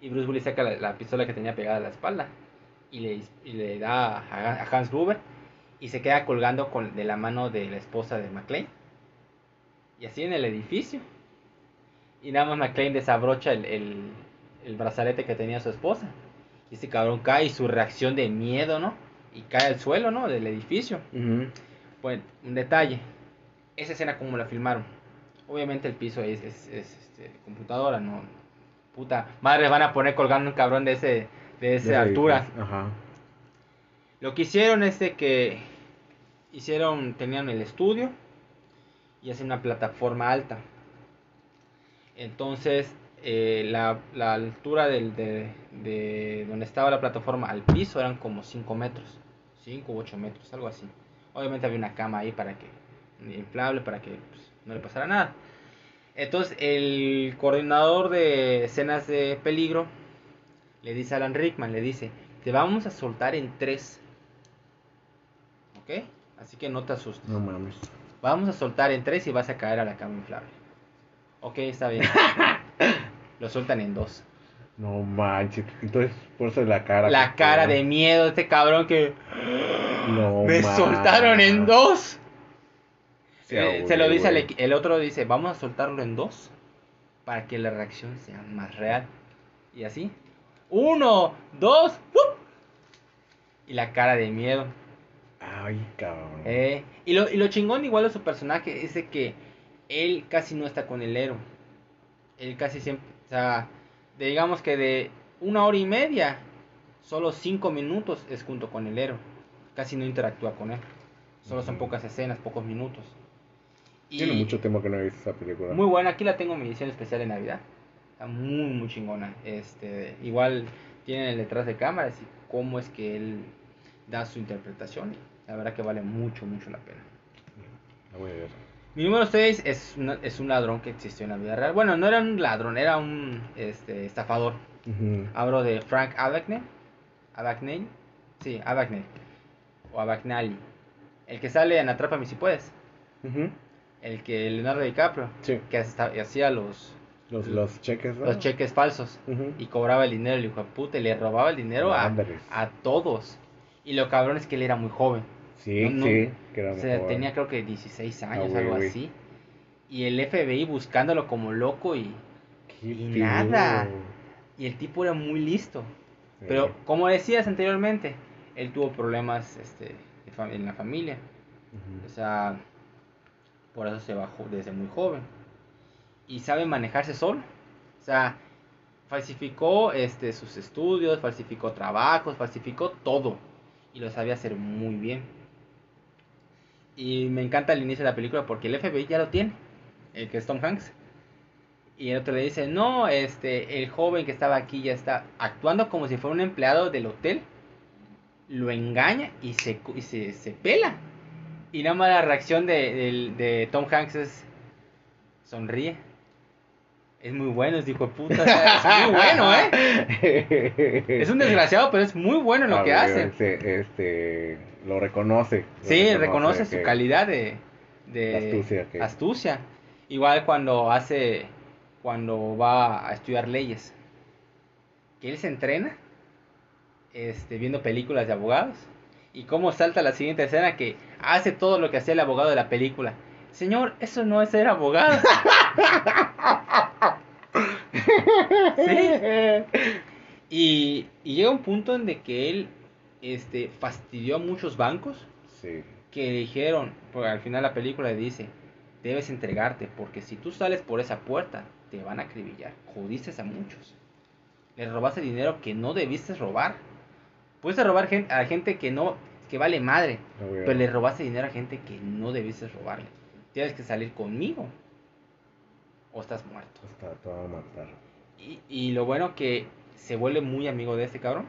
Y Bruce Willis saca la, la pistola que tenía pegada a la espalda y le, y le da a, a Hans Gruber y se queda colgando con, de la mano de la esposa de McLean. Y así en el edificio. Y nada más McLean desabrocha el, el, el brazalete que tenía su esposa. Y este cabrón cae y su reacción de miedo, ¿no? Y cae al suelo, ¿no? Del edificio. Bueno, un detalle. Esa escena como la filmaron. Obviamente el piso es, es, es, este, computadora, no. Puta, madre van a poner colgando un cabrón de ese de esa De altura. Ajá. Lo que hicieron es de que hicieron, tenían el estudio y hacen una plataforma alta. Entonces, eh, la, la altura del, de, de donde estaba la plataforma al piso eran como 5 metros, 5 u 8 metros, algo así. Obviamente había una cama ahí para que, inflable, para que pues, no le pasara nada. Entonces, el coordinador de escenas de peligro le dice a Alan Rickman, le dice, te vamos a soltar en tres. ¿Ok? Así que no te asustes. No mames. Vamos a soltar en tres y vas a caer a la cama inflable. Ok, está bien. Lo sueltan en dos. No manches. Entonces, por eso la cara. La cara de miedo de este cabrón que No me soltaron en dos. Eh, se lo dice al el otro dice, vamos a soltarlo en dos para que la reacción sea más real. Y así. Uno, dos, y la cara de miedo. Ay, cabrón. Eh, y, lo, y lo chingón igual de su personaje es de que él casi no está con el héroe. Él casi siempre, o sea, digamos que de una hora y media, solo cinco minutos es junto con el héroe. Casi no interactúa con él. Solo son pocas escenas, pocos minutos. Y Tiene mucho tiempo que no he visto esa película. muy buena, aquí la tengo en mi edición especial de Navidad. Está muy, muy chingona. Este, igual tienen el detrás de cámaras y cómo es que él da su interpretación. La verdad que vale mucho, mucho la pena. La voy a ver. Mi número 6 es, una- es un ladrón que existió en la vida real. Bueno, no era un ladrón, era un este, estafador. Hablo de Frank Abagnale. Abagnale. Sí, Abagnale. O Abagnale. El que sale en Atrápame si puedes. Ujú. El que Leonardo DiCaprio. Sí. Que hacía los, Los, los cheques, ¿no? los cheques falsos. Y cobraba el dinero, el hijo de puta. Y le robaba el dinero a, a todos. Y lo cabrón es que él era muy joven. Sí, No, no. sí. Que era O sea, tenía creo que 16 años, Ah, güey, algo así. Y el FBI buscándolo como loco y, Qué y nada. y el tipo era muy listo. Sí. Pero como decías anteriormente, él tuvo problemas este, en la familia. O sea, por eso se bajó desde muy joven. Y sabe manejarse solo. O sea, falsificó este, sus estudios, falsificó trabajos, falsificó todo. Y lo sabía hacer muy bien. Y me encanta el inicio de la película porque el FBI ya lo tiene. El que es Tom Hanks. Y el otro le dice, no, este, el joven que estaba aquí ya está actuando como si fuera un empleado del hotel. Lo engaña y se, y se, se pela. Y nada más la reacción de, de Tom Hanks es, sonríe. Es muy bueno, es hijo de puta. o sea, es muy bueno, ¿eh? Es un desgraciado, pero es muy bueno en lo que hace. Este, este, lo reconoce. lo Sí, reconoce su calidad de, de Astucia, que- astucia. Igual cuando hace, cuando va a estudiar leyes, que él se entrena, este, viendo películas de abogados y cómo salta la siguiente escena que hace todo lo que hacía el abogado de la película. Señor, eso no es ser abogado. sí. Y, y llega un punto en de que él, este, fastidió a muchos bancos Sí. que dijeron, porque al final la película le dice, debes entregarte, porque si tú sales por esa puerta, te van a acribillar. Jodiste a muchos. Le robaste dinero que no debiste robar. Puedes robar a gente que no, que vale madre, pero le robaste dinero a gente que no debiste robarle. Tienes que salir conmigo o estás muerto. Hasta te van a matar. Y, y lo bueno que se vuelve muy amigo de este cabrón.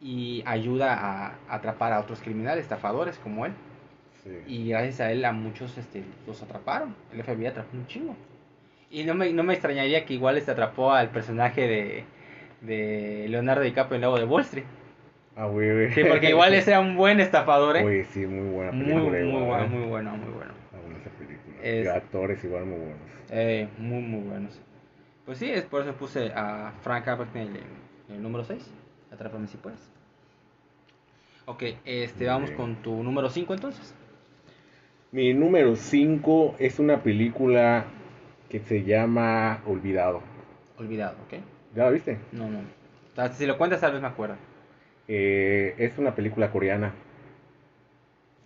Y ayuda a atrapar a otros criminales, estafadores como él. Sí. Y gracias a él a muchos este, los atraparon. El FBI atrapó un chingo. Y no me, no me extrañaría que igual este atrapó al personaje de, de Leonardo DiCaprio en Lobo de Wall Street. Ah, güey, güey. Sí, porque igual ese era un buen estafador, ¿eh? Güey, sí, muy buena película. muy, igual, ¿eh? muy bueno, muy bueno. Está buena esa película. Es- actores igual muy buenos. Eh, muy, muy buenos. Pues sí, es por eso puse a Frank Abagnale en, en el número 6. Atrápame si puedes. Ok, este, vamos bien. con tu número 5 entonces. Mi número 5 es una película que se llama Olvidado. Olvidado, ¿ok? ¿Ya la viste? No, no. O sea, si lo cuentas tal vez me acuerdo. Eh, es una película coreana.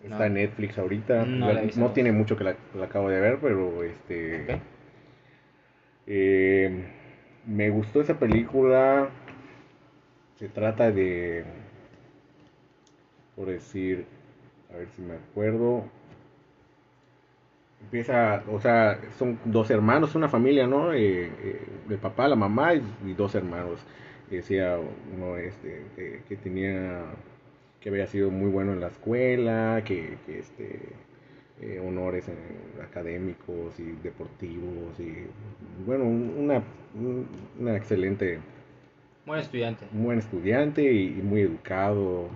Está No. en Netflix ahorita. No la tiene mucho que la, la acabo de ver, pero este. Eh, me gustó esa película. Se trata de. Por decir. A ver si me acuerdo. Empieza, o sea, son dos hermanos, una familia, ¿no? Eh, eh, el papá, la mamá y, y dos hermanos. Decía uno este, que, que tenía, que había sido muy bueno en la escuela, que, que, este, eh, honores en- académicos y deportivos y bueno, un- una, un- una excelente, Buen estudiante. un buen estudiante y, y muy educado,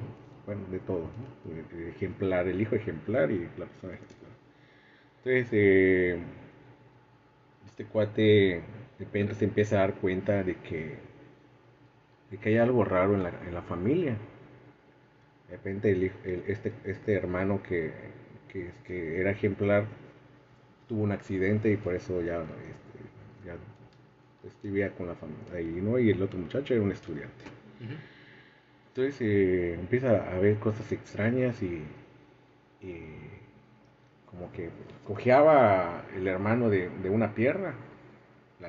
bueno, de todo, ¿no? Ejemplar, el hijo ejemplar y la persona ejemplar. Entonces, eh, este cuate de repente se empieza a dar cuenta de que, de que hay algo raro en la, en la familia. De repente el, el- este, este hermano que, que, que era ejemplar tuvo un accidente y por eso ya, este, ya vivía con la familia ahí, ¿no? Y el otro muchacho era un estudiante. Entonces eh, empieza a ver cosas extrañas y, y como que cojeaba el hermano de, de una pierna, la,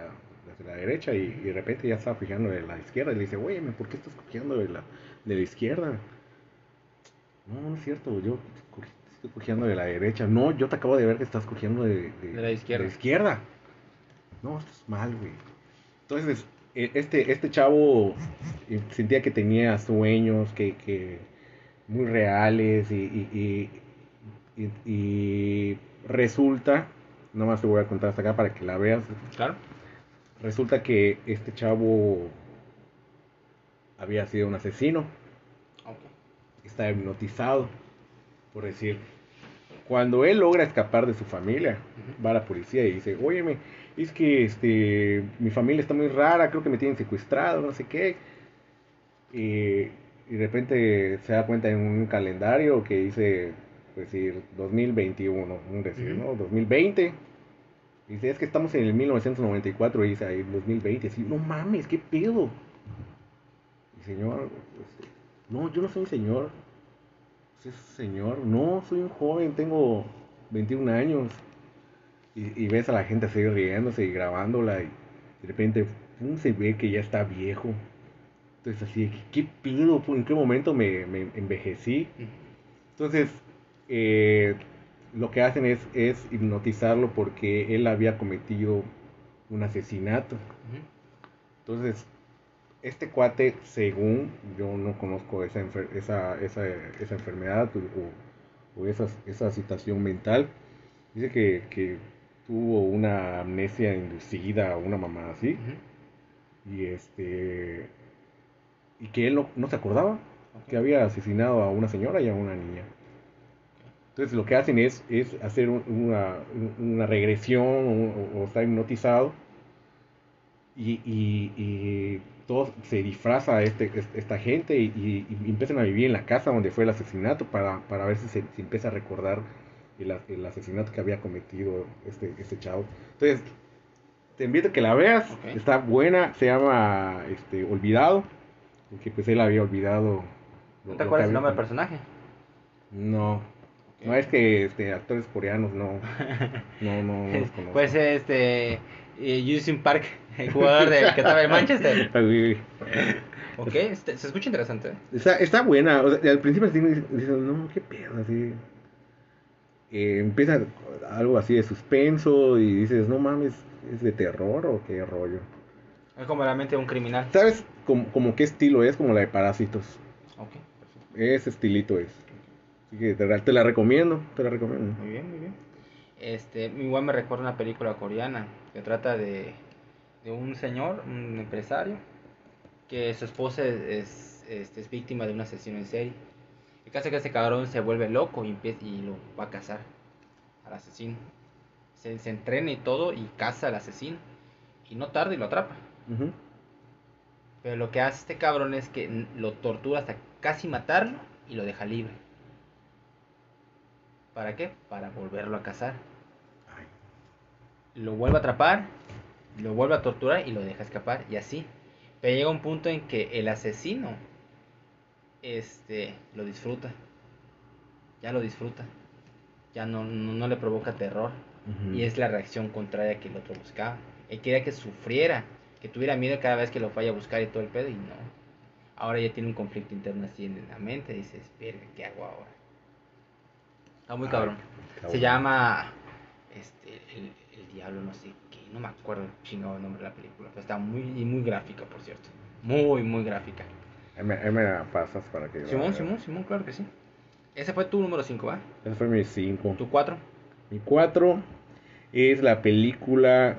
de la derecha, y, y de repente ya estaba fijando de la izquierda y le dice, oye, ¿por qué estás cojeando de la, de la izquierda? No, no es cierto, yo estoy cojeando de la derecha. No, yo te acabo de ver que estás cojeando de, De la izquierda. izquierda. No, esto es mal, güey. Entonces e- este, este chavo eh, sentía que tenía sueños que, que muy reales y, y, y, resulta, nomás te voy a contar hasta acá para que la veas, Claro. resulta que este chavo había sido un asesino, está hipnotizado, por decir, cuando él logra escapar de su familia, va a la policía y dice, óyeme, es que este, mi familia está muy rara, creo que me tienen secuestrado, no sé qué. Y, y de repente se da cuenta en un calendario que dice, decir, 2021, un decir. ¿no? 2020. Dice, es que estamos en el 1994, y dice ahí, 2020. Así, no mames, ¿qué pedo? Y señor, este, no, yo no soy un señor. ¿Usted es señor? No, soy un joven, tengo 21 años. Y, y ves a la gente así riéndose y grabándola y de repente pum, se ve que ya está viejo. Entonces así, ¿qué, qué pedo? ¿En qué momento me, me envejecí? Entonces, eh, lo que hacen es, es hipnotizarlo porque él había cometido un asesinato. Entonces, este cuate, según yo no conozco esa, enfer- esa, esa, esa enfermedad o, o esa, esa situación mental, dice que, que tuvo una amnesia inducida o una mamá así, y este y que él no, no se acordaba que había asesinado a una señora y a una niña. Entonces lo que hacen es, es hacer un- una, una regresión o, o estar hipnotizado y, y, y todo se disfraza a este, es- esta gente y, y- empiezan a vivir en la casa donde fue el asesinato para, para ver si se si empieza a recordar el, el asesinato que había cometido este, este chavo. Entonces, te invito a que la veas, está buena, se llama este, Olvidado, porque pues él había olvidado. ¿No te acuerdas el nombre del personaje? No. No es que este, actores coreanos no, no, no, no los conozco. Pues este. Justin Park, el jugador del que estaba en Manchester. Ok, este- se escucha interesante. ¿eh? Está, está buena, o sea, al principio así dices, no, qué pedo, así. Eh, empieza algo así de suspenso y dices, no mames, ¿es de terror o qué rollo? Es como la mente de un criminal. ¿Sabes como, como qué estilo es? Como la de Parásitos. Ok, perfecto. Ese estilito es. Así que te, la- te la recomiendo, te la recomiendo. Muy bien, muy bien. Este, igual me recuerda una película coreana que trata de, de un señor, un empresario, que su esposa es, es, este, es víctima de un asesino en serie. El caso es que ese cabrón se vuelve loco y, empieza, y lo va a cazar al asesino. Se, se entrena y todo y caza al asesino. Y no tarda y lo atrapa. Pero lo que hace este cabrón es que lo tortura hasta casi matarlo y lo deja libre. ¿Para qué? Para volverlo a cazar. Lo vuelve a atrapar, lo vuelve a torturar y lo deja escapar y así. Pero llega un punto en que el asesino este lo disfruta. Ya lo disfruta. Ya no, no, no le provoca terror. Y es la reacción contraria que el otro buscaba. Él quería que sufriera, que tuviera miedo cada vez que lo vaya a buscar y todo el pedo y no. Ahora ya tiene un conflicto interno así en la mente. Dices, verga, ¿qué hago ahora? Está muy Ay, cabrón. Se llama este, el, el Diablo, no sé qué. No me acuerdo el chingado nombre de la película. Pero está muy, y muy gráfica, por cierto. Muy, muy gráfica. Ahí me la pasas para que Simón. Simón, Simón, claro que sí. Ese fue tu número 5, ¿va? Ese fue mi 5. Tu 4. Mi 4 es la película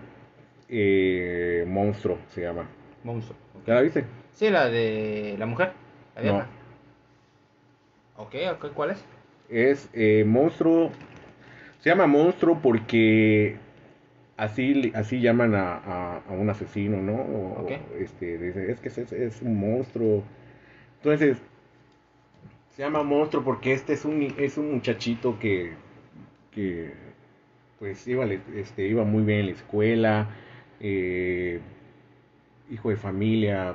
eh, Monstruo, se llama. Monstruo. ¿Ya la viste? Sí, la de la mujer. La No. vieja. Ok, ok, ¿cuál es? Es eh, Monstruo. Se llama Monstruo porque así, así llaman a, a- a un asesino, ¿no? O- Ok. este, es que es, es- un monstruo. Entonces, se llama Monstruo porque este es un, es un muchachito que, que pues iba, este, iba muy bien en la escuela, eh, hijo de familia,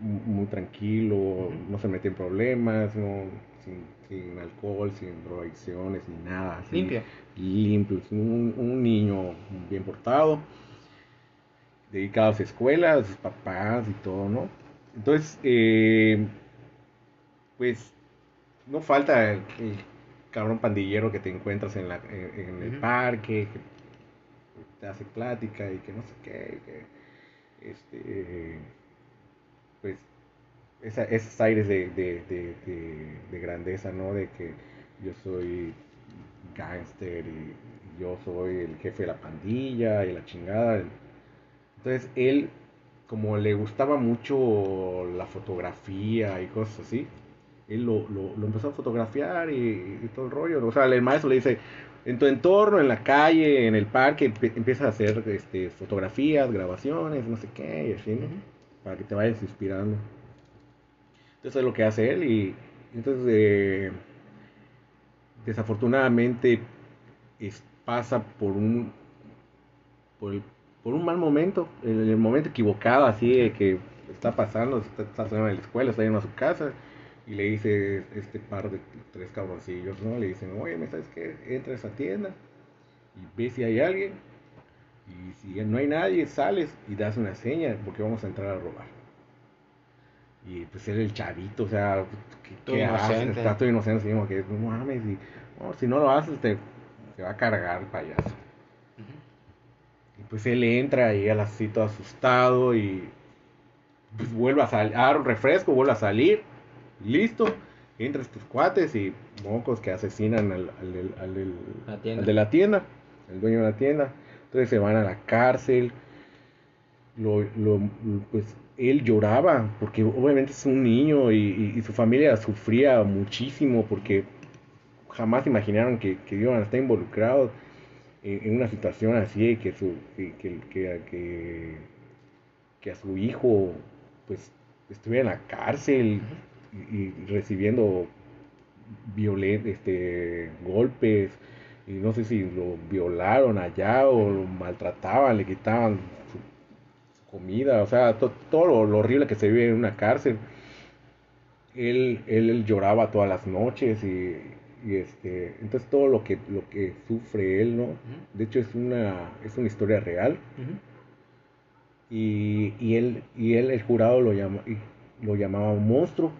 mu- muy tranquilo, no se mete en problemas, no, sin, sin alcohol, sin drogadicciones, ni nada. así, Limpio. limpio, un, un niño bien portado, dedicado a su escuela, a sus papás y todo, ¿no? Entonces, eh, pues, no falta el, el cabrón pandillero que te encuentras en, la, en, en el parque, que te hace plática y que no sé qué, que, este, pues, esa, esos aires de, de, de, de, de grandeza, ¿no? De que yo soy gángster y yo soy el jefe de la pandilla y la chingada. Entonces él, como le gustaba mucho la fotografía y cosas así, él lo, lo, lo empezó a fotografiar y, y, todo el rollo. O sea, el maestro le dice, en tu entorno, en la calle, en el parque, empieza a hacer este, fotografías, grabaciones, no sé qué, y así, ¿no? Para que te vayas inspirando. Entonces es lo que hace él y entonces eh, desafortunadamente es, pasa por un por, el, por, un mal momento, en el momento equivocado, así de que está pasando, está, está en la escuela, está yendo a su casa y le dice este par de tres cabroncillos, ¿no? Le dicen, oye, ¿me sabes qué? Entra a esa tienda y ve si hay alguien y si no hay nadie, sales y das una seña porque vamos a entrar a robar. Y pues él el chavito, o sea, ¿qué, qué haces? Está todo inocente, así como que no mames, y, si no lo haces te, te va a cargar el payaso. Uh -huh. Y pues él entra y él así todo asustado y pues vuelve a salir, agarra un refresco, vuelve a salir, listo, entra estos cuates y mocos que asesinan al, al, al, al, al de la tienda, el dueño de la tienda. Entonces se van a la cárcel. Lo, lo, pues él lloraba porque obviamente es un niño y, su familia sufría muchísimo porque jamás imaginaron que, que iban a estar involucrados en, una situación así que su que, que, que, a su hijo pues estuviera en la cárcel y, recibiendo violen, este, golpes. Y no sé si lo violaron allá o lo maltrataban, le quitaban su comida, o sea, to, todo lo, lo, horrible que se vive en una cárcel. Él, él, él lloraba todas las noches y, y, este, entonces todo lo que, lo que sufre él, ¿no? Uh -huh. De hecho es una, es una historia real. Uh -huh. y, y, él, y él, el jurado lo, llama, lo llamaba un monstruo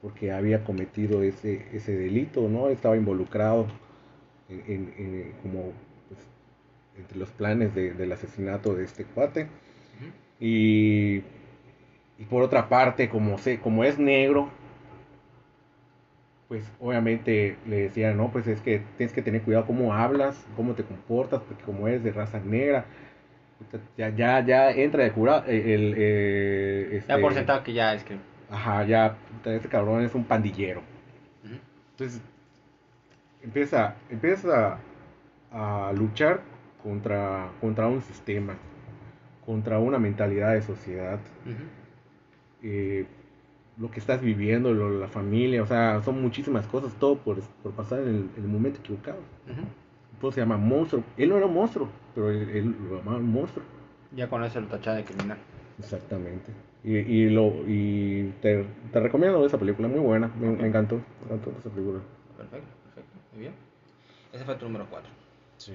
porque había cometido ese, ese delito, ¿no? Estaba involucrado en, en, en como pues, entre los planes de, del asesinato de este cuate. Y, y, por otra parte, como, se, como es negro, pues obviamente le decían, no, pues es que tienes que tener cuidado cómo hablas, cómo te comportas, porque como eres de raza negra, ya, ya, ya entra de jurado. El, el, eh, este, ya por sentado que ya es que. Ajá, ya, este cabrón es un pandillero. Uh -huh. Entonces, empieza, empieza a, a, luchar contra, contra un sistema, contra una mentalidad de sociedad. Uh -huh. eh, lo que estás viviendo, lo, la familia, o sea, son muchísimas cosas, todo por, por pasar en el, el momento equivocado. Uh -huh. Todo se llama monstruo. Él no era un monstruo, pero él, él lo llamaban monstruo. Ya con eso lo tachaba de criminal. Exactamente. Y, y, lo, y te, te recomiendo esa película, muy buena, me, okay. me encantó, me encantó esa película. Perfecto, perfecto, muy bien. Ese fue tu número 4. Sí.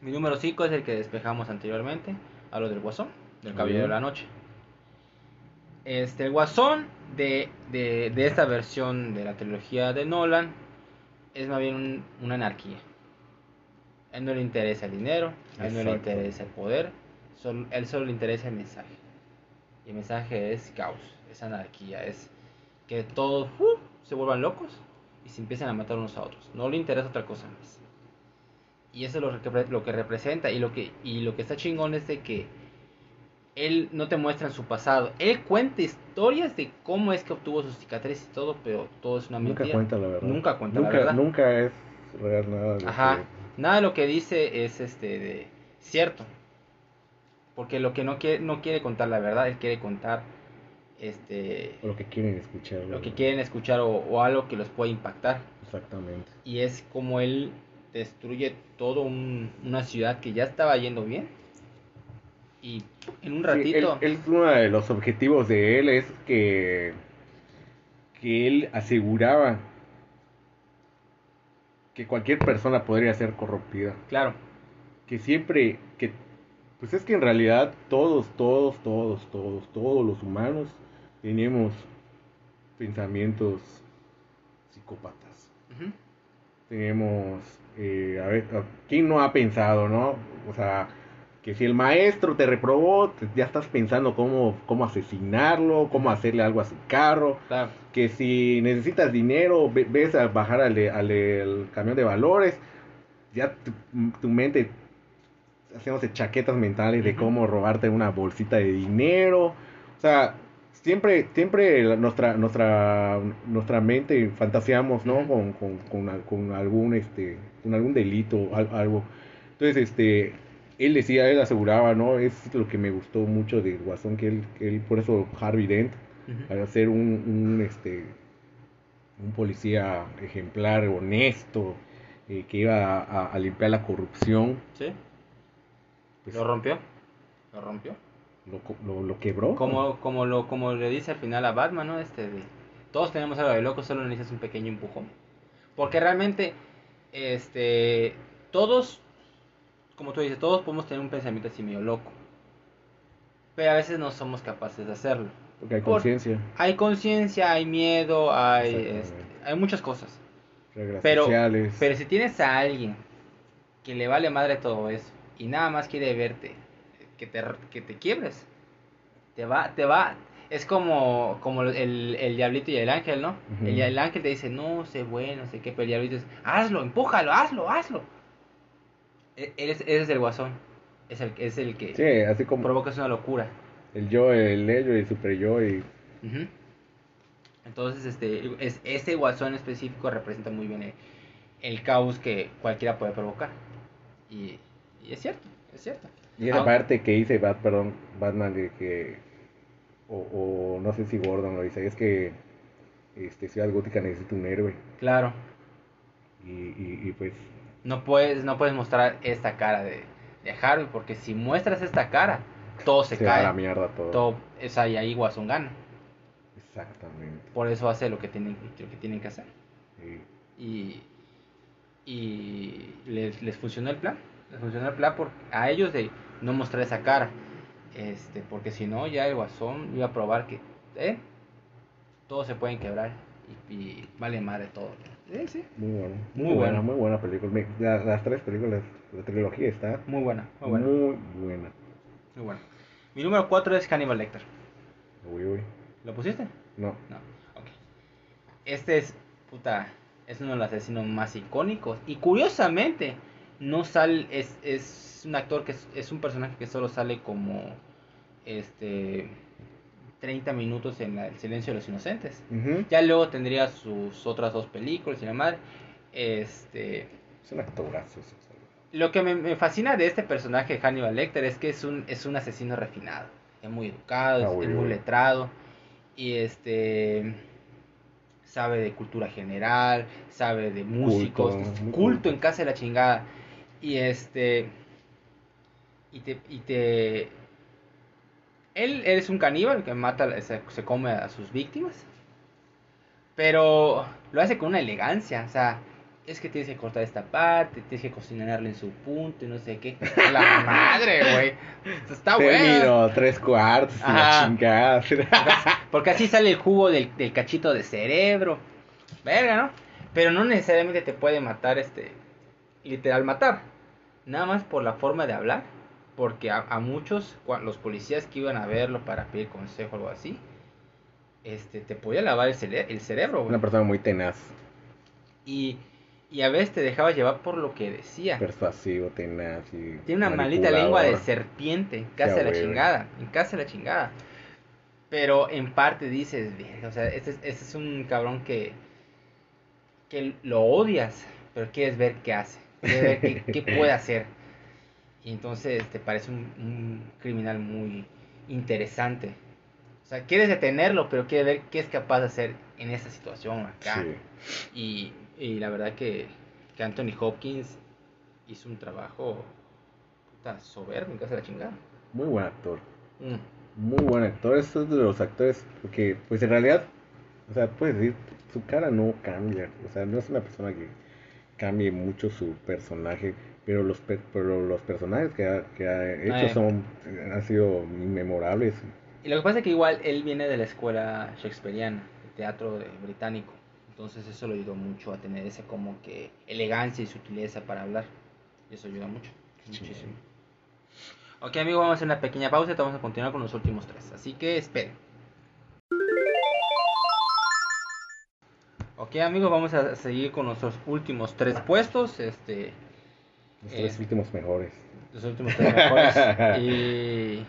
Mi número 5 es el que despejamos anteriormente, hablo del Guasón, del Caballero de la Noche. Este, el Guasón de, de, de, esta versión de la trilogía de Nolan es más bien un, una anarquía. A él no le interesa el dinero, a él no le interesa el poder, solo, él solo le interesa el mensaje. Y el mensaje es caos, es anarquía, es que todos uh, se vuelvan locos y se empiezan a matar unos a otros. No le interesa otra cosa más. Y eso es lo que, lo que representa y lo que, y lo que está chingón es de que él no te muestra en su pasado. Él cuenta historias de cómo es que obtuvo sus cicatrices y todo, pero todo es una mentira. Nunca cuenta la verdad. Nunca cuenta nunca, la verdad. Nunca es real nada. De Ajá. Que... Nada de lo que dice es este de cierto. Porque lo que no quiere, no quiere contar la verdad, él quiere contar este o lo que quieren escuchar. Lo que quieren escuchar o, o, algo que los puede impactar. Exactamente. Y es como él destruye todo un, una ciudad que ya estaba yendo bien y en un ratito. Sí, él, él, uno de los objetivos de él es que, que él aseguraba que cualquier persona podría ser corrompida. Claro. Que siempre, que pues es que en realidad todos, todos, todos, todos, todos los humanos tenemos pensamientos psicópatas. Uh -huh. Tenemos, eh, a ver, ¿quién no ha pensado, no? O sea, que si el maestro te reprobó, ya estás pensando cómo, cómo asesinarlo, cómo hacerle algo a su carro, Claro. que si necesitas dinero, ve- ves a bajar al, de- al, del camión de valores, ya tu, tu mente haciéndose chaquetas mentales de cómo robarte una bolsita de dinero. O sea, siempre, siempre la- nuestra, nuestra, nuestra mente fantaseamos, ¿no? Con, con, con, con algún, este, con algún delito, al- algo. Entonces, este, él decía, él aseguraba, ¿no? Es lo que me gustó mucho de Guasón, que él, que él por eso Harvey Dent, Ujú. para ser un, un, este, un policía ejemplar, honesto, eh, que iba a, a limpiar la corrupción, Sí. pues, Lo rompió. Lo rompió. Lo, lo, lo quebró. Como, como, lo, como le dice al final a Batman, ¿no? Este de, todos tenemos algo de loco, solo necesitas un pequeño empujón. Porque realmente, este, todos, como tú dices, todos podemos tener un pensamiento así medio loco. Pero a veces no somos capaces de hacerlo. Porque hay conciencia, Hay conciencia, hay miedo, hay, este, hay muchas cosas. reglas Pero, sociales. pero si tienes a alguien que le vale madre todo eso y nada más quiere verte que te, que te quiebres, te va, te va, es como, como el, el diablito y el ángel, ¿no? Ujú. el, el ángel te dice, no, sé bueno, sé qué, pero el diablito dice, hazlo, empújalo, hazlo, hazlo. E- ese es el guasón, es el, es el que sí, así como provocas una locura. el yo, el ello y el super yo y. Entonces, este, es, ese guasón específico representa muy bien el, el caos que cualquiera puede provocar. Y, y es cierto, es cierto. Y esa Ah. parte que dice Bat, perdón, Batman de que, o, o no sé si Gordon lo dice, es que este, Ciudad Gótica necesita un héroe. Claro, Y, y, y pues, no puedes, no puedes mostrar esta cara de, de Harvey, porque si muestras esta cara, todo se, se, va a cae. la mierda todo. todo es ahí, ahí Guasón gana. Exactamente. Por eso hace lo que tienen, lo que, tienen que hacer. Sí. Y, y les, les funcionó el plan. Les funcionó el plan por, a ellos de no mostrar esa cara. Este, porque si no, ya el guasón iba a probar que eh, todos se pueden quebrar y, y vale madre todo. Sí, sí. Muy bueno. Muy Muy, buena, muy buena película. Las tres películas, la trilogía está Muy buena, muy muy buena. buena. Muy buena. Mi número 4 es Hannibal Lecter. Uy, uy. ¿Lo pusiste? No. No. Ok. Este es, puta, es uno de los asesinos más icónicos. Y curiosamente, no sale, es, es un actor que es, es un personaje que solo sale como, este, 30 minutos en la- El Silencio de los Inocentes. Ya luego tendría sus otras dos películas y la madre. Este, Es un actorazo. o sea. lo que me, me fascina de este personaje, Hannibal Lecter, es que es un, es un asesino refinado. Es muy educado, Ah, es, uy, es muy uy. letrado. Y este. Sabe de cultura general, sabe de músicos, culto, culto. en casa de la chingada. Y este. Y te. Y te él, él es un caníbal que mata, se, se come a sus víctimas. Pero lo hace con una elegancia. O sea, es que tienes que cortar esta parte, tienes que cocinarlo en su punto y no sé qué. La madre, güey. Está bueno. Tres cuartos, y la chingada. Porque así sale el jugo del, del cachito de cerebro. Verga, ¿no? Pero no necesariamente te puede matar, este. Literal matar. Nada más por la forma de hablar. Porque a, a muchos, los policías que iban a verlo para pedir consejo o algo así, este, te podía lavar el, cere- el cerebro, güey. Una persona muy tenaz, Y, y a veces te dejaba llevar por lo que decía. persuasivo, tenaz. Y Tiene una maldita lengua de serpiente, en casa de la chingada, en casa de la chingada. Pero en parte dices, o sea, este es, este es un cabrón que, que lo odias, pero quieres ver qué hace, quieres ver qué, qué puede hacer. Y entonces te parece un, un criminal muy interesante. O sea, quieres detenerlo, pero quieres ver qué es capaz de hacer en esa situación acá. Sí. Y, y la verdad que, que Anthony Hopkins hizo un trabajo puta, soberbio en casa de la chingada. Muy buen actor. Mm. Muy buen actor. Es de los actores porque, pues en realidad, o sea, puedes decir, su cara no cambia. O sea, no es una persona que cambie mucho su personaje. Pero los, pe- pero los personajes que ha, que ha hecho Eh. son, han sido inmemorables. Y lo que pasa es que igual él viene de la escuela shakespeariana, de teatro de- británico. Entonces eso lo ayudó mucho a tener esa como que elegancia y sutileza para hablar. Y eso ayuda mucho. Muchísimo. Ok, amigos, vamos a hacer una pequeña pausa y vamos a continuar con los últimos tres. Así que esperen. Ok, amigos, vamos a seguir con nuestros últimos tres puestos. Este, Los tres Eh. últimos mejores. los últimos tres mejores. y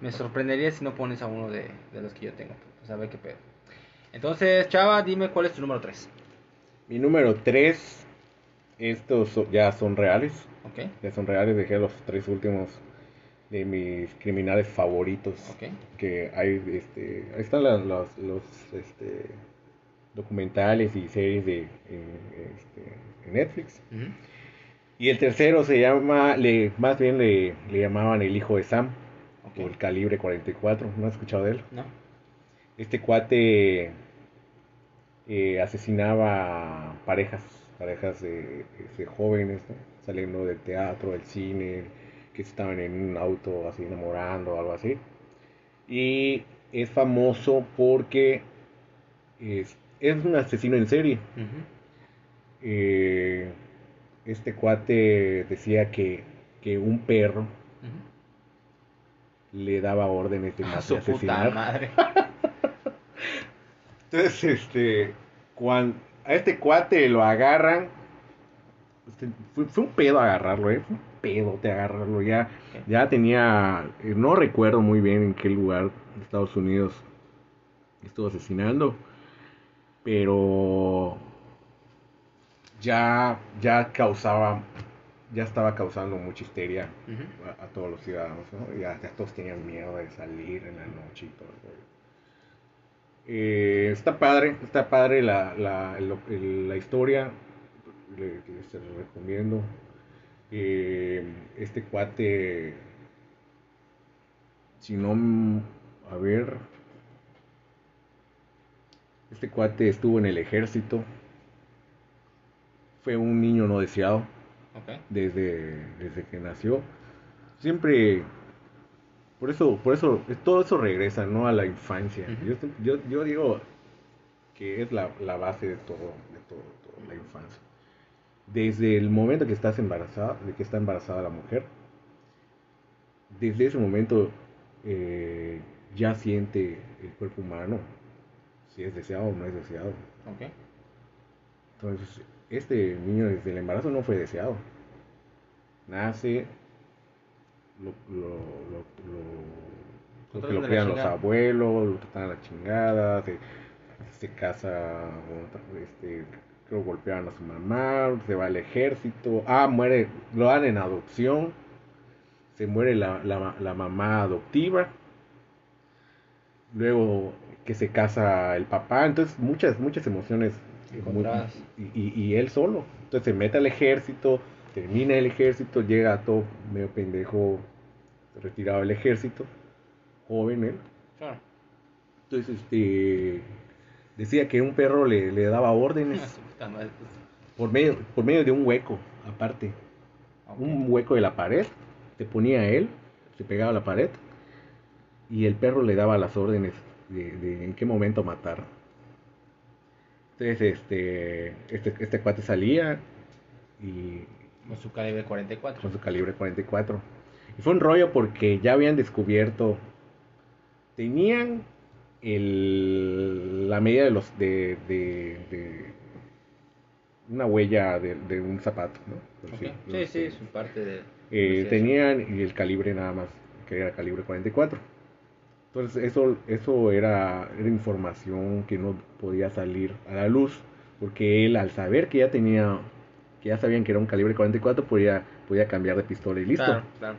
me sorprendería si no pones a uno de, de los que yo tengo. Pues a ver qué pedo. Entonces, Chava, dime cuál es tu número 3. Mi número 3, estos ya son reales. Ok, Ya son reales, dejé los tres últimos de mis criminales favoritos. ok. Que hay, este, ahí están la- los, los, este, documentales y series de en, este, en Netflix. Y el tercero se llama, le, más bien le, le llamaban el hijo de Sam, Ok. o el calibre 44. ¿No has escuchado de él? ¿No? Este cuate eh, asesinaba parejas, parejas de, de jóvenes, ¿no? saliendo del teatro, del cine, que estaban en un auto así enamorando o algo así. Y es famoso porque es, es un asesino en serie. Eh, este cuate decía que, que un perro Ujú. le daba órdenes de, A ma- de su puta asesinar. madre. Entonces, este, cuando a este cuate lo agarran, este, fue, fue un pedo agarrarlo, ¿eh? Fue un pedo de agarrarlo. Ya, ya tenía, eh, no recuerdo muy bien en qué lugar de Estados Unidos estuvo asesinando, pero ya, ya causaba, ya estaba causando mucha histeria a, a todos los ciudadanos, ¿no? Ya, ya todos tenían miedo de salir en la noche y todo el rollo. Eh, está padre, está padre la, la, el- el- la historia, le, se lo recomiendo. Eh, este cuate, si no, a ver, este cuate estuvo en el ejército, fue un niño no deseado desde, desde que nació. Siempre, por eso, por eso, es- todo eso regresa, ¿no? A la infancia. Yo, yo digo que es la, la base de todo, de todo, todo, la infancia. Desde el momento que estás embarazada, de que está embarazada la mujer, desde ese momento eh, ya siente el cuerpo humano si es deseado o no es deseado. Ok. Entonces, este niño desde el embarazo no fue deseado. Nace, lo, lo, lo, lo- que lo crían los abuelos, lo tratan a la chingada, se, se casa, este, creo golpeaban a su mamá, se va al ejército, ah, muere, lo dan en adopción, se muere la, la, la mamá adoptiva, luego que se casa el papá, entonces muchas, muchas emociones muy- y, él solo. Entonces se mete al ejército, termina el ejército, llega todo medio pendejo, retirado del ejército, joven él. Claro. Entonces este decía que un perro le, le daba Ah, órdenes madre, pues. por medio, por medio de un hueco, aparte. Un hueco de la pared, se ponía él, se pegaba a la pared, y el perro le daba las órdenes de, de en qué momento matar. Entonces, este, este, este cuate salía y Con su calibre 44. con su calibre 44. Y fue un rollo porque ya habían descubierto, tenían el, la medida de los de, de, de una huella de, de un zapato, ¿no? Por Ok. decir- Sí, sí, sé. es parte de. Eh, tenían y el calibre nada más, que era calibre 44. Entonces eso, eso era, era información que no podía salir a la luz, porque él al saber que ya tenía, que ya sabían que era un calibre 44, podía, podía cambiar de pistola y listo. Claro, claro.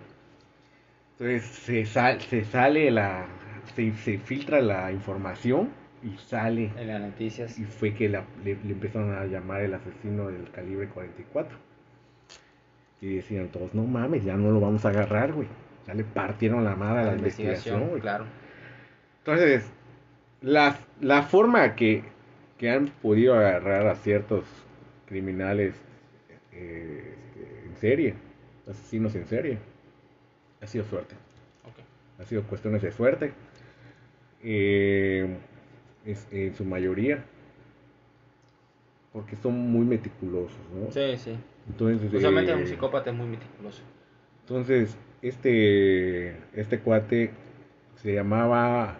Entonces se, sal- se sale la, se, se filtra la información y sale. En las noticias. Y fue que la- le, le empezaron a llamar el asesino del calibre 44. Y decían todos, no mames, ya no lo vamos a agarrar, güey. Ya le partieron la madre a la, investigación, güey. claro. Entonces, la, la forma que, que han podido agarrar a ciertos criminales eh, en serie, asesinos en serie, ha sido suerte. Ha sido cuestiones de suerte. Eh, es- en su mayoría. Porque son muy meticulosos, ¿no? Sí, sí. Entonces, Usualmente eh, un psicópata es muy meticuloso. entonces este, este cuate se llamaba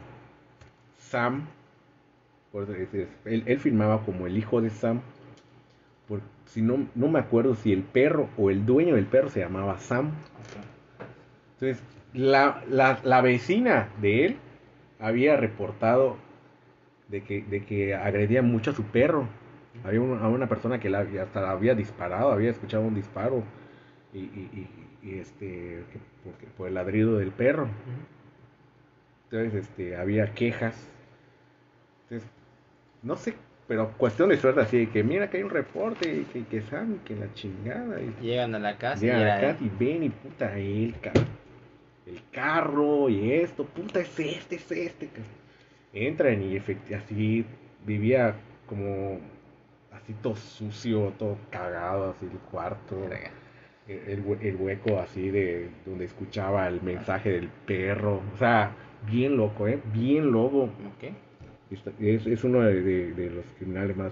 Sam. por él, él filmaba como el hijo de Sam. Por, si no, no me acuerdo si el perro o el dueño del perro se llamaba Sam. Entonces, la, la, la vecina de él había reportado de que, de que agredía mucho a su perro. Había una, a una persona que la, hasta la había disparado, había escuchado un disparo y, y- y- y, este, porque- por el ladrido del perro. Entonces, este, había quejas. No sé, pero cuestión de suerte así, de que mira que hay un reporte y que, que Sam, que la chingada. Y, Llegan a la casa Llegan y a la casa él. y ven y puta, el, ca- el carro y esto, puta, es este, es este. Entran y así vivía como así todo sucio, todo cagado, así el cuarto. Verga. El, el hue- el hueco así de donde escuchaba el mensaje del perro. O sea, bien loco, ¿eh? Bien loco. Ok. Es, es uno de, de- de los criminales más,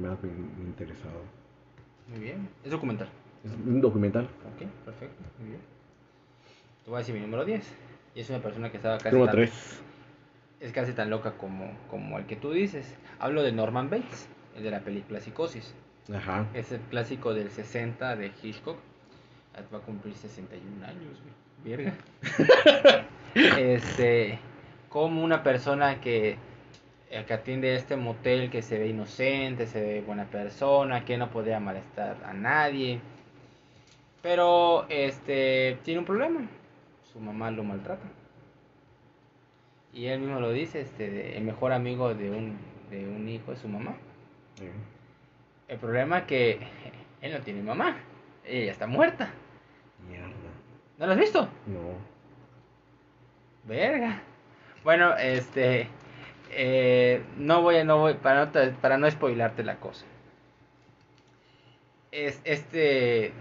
más interesado. Muy bien. Es documental. Es un documental. Ok, perfecto. Muy bien. Te voy a decir mi número 10. Y es una persona que estaba casi Número tan, 3. es casi tan loca como, como el que tú dices. Hablo de Norman Bates, el de la película Psicosis. Ajá. Es el clásico del 60 de Hitchcock. Ah, Va a cumplir 61 años, güey. Verga. este, como una persona que, eh, que atiende este motel que se ve inocente, se ve buena persona, que no podría molestar a nadie. Pero este tiene un problema. Su mamá lo maltrata. Y él mismo lo dice, este, de- el mejor amigo de un, de un hijo de su mamá. El problema es que él no tiene mamá. Ella está muerta. Mierda. ¿No lo has visto? No. Verga. Bueno, este. Eh, no voy a. No voy, para, no, para no spoilarte la cosa. Es, este.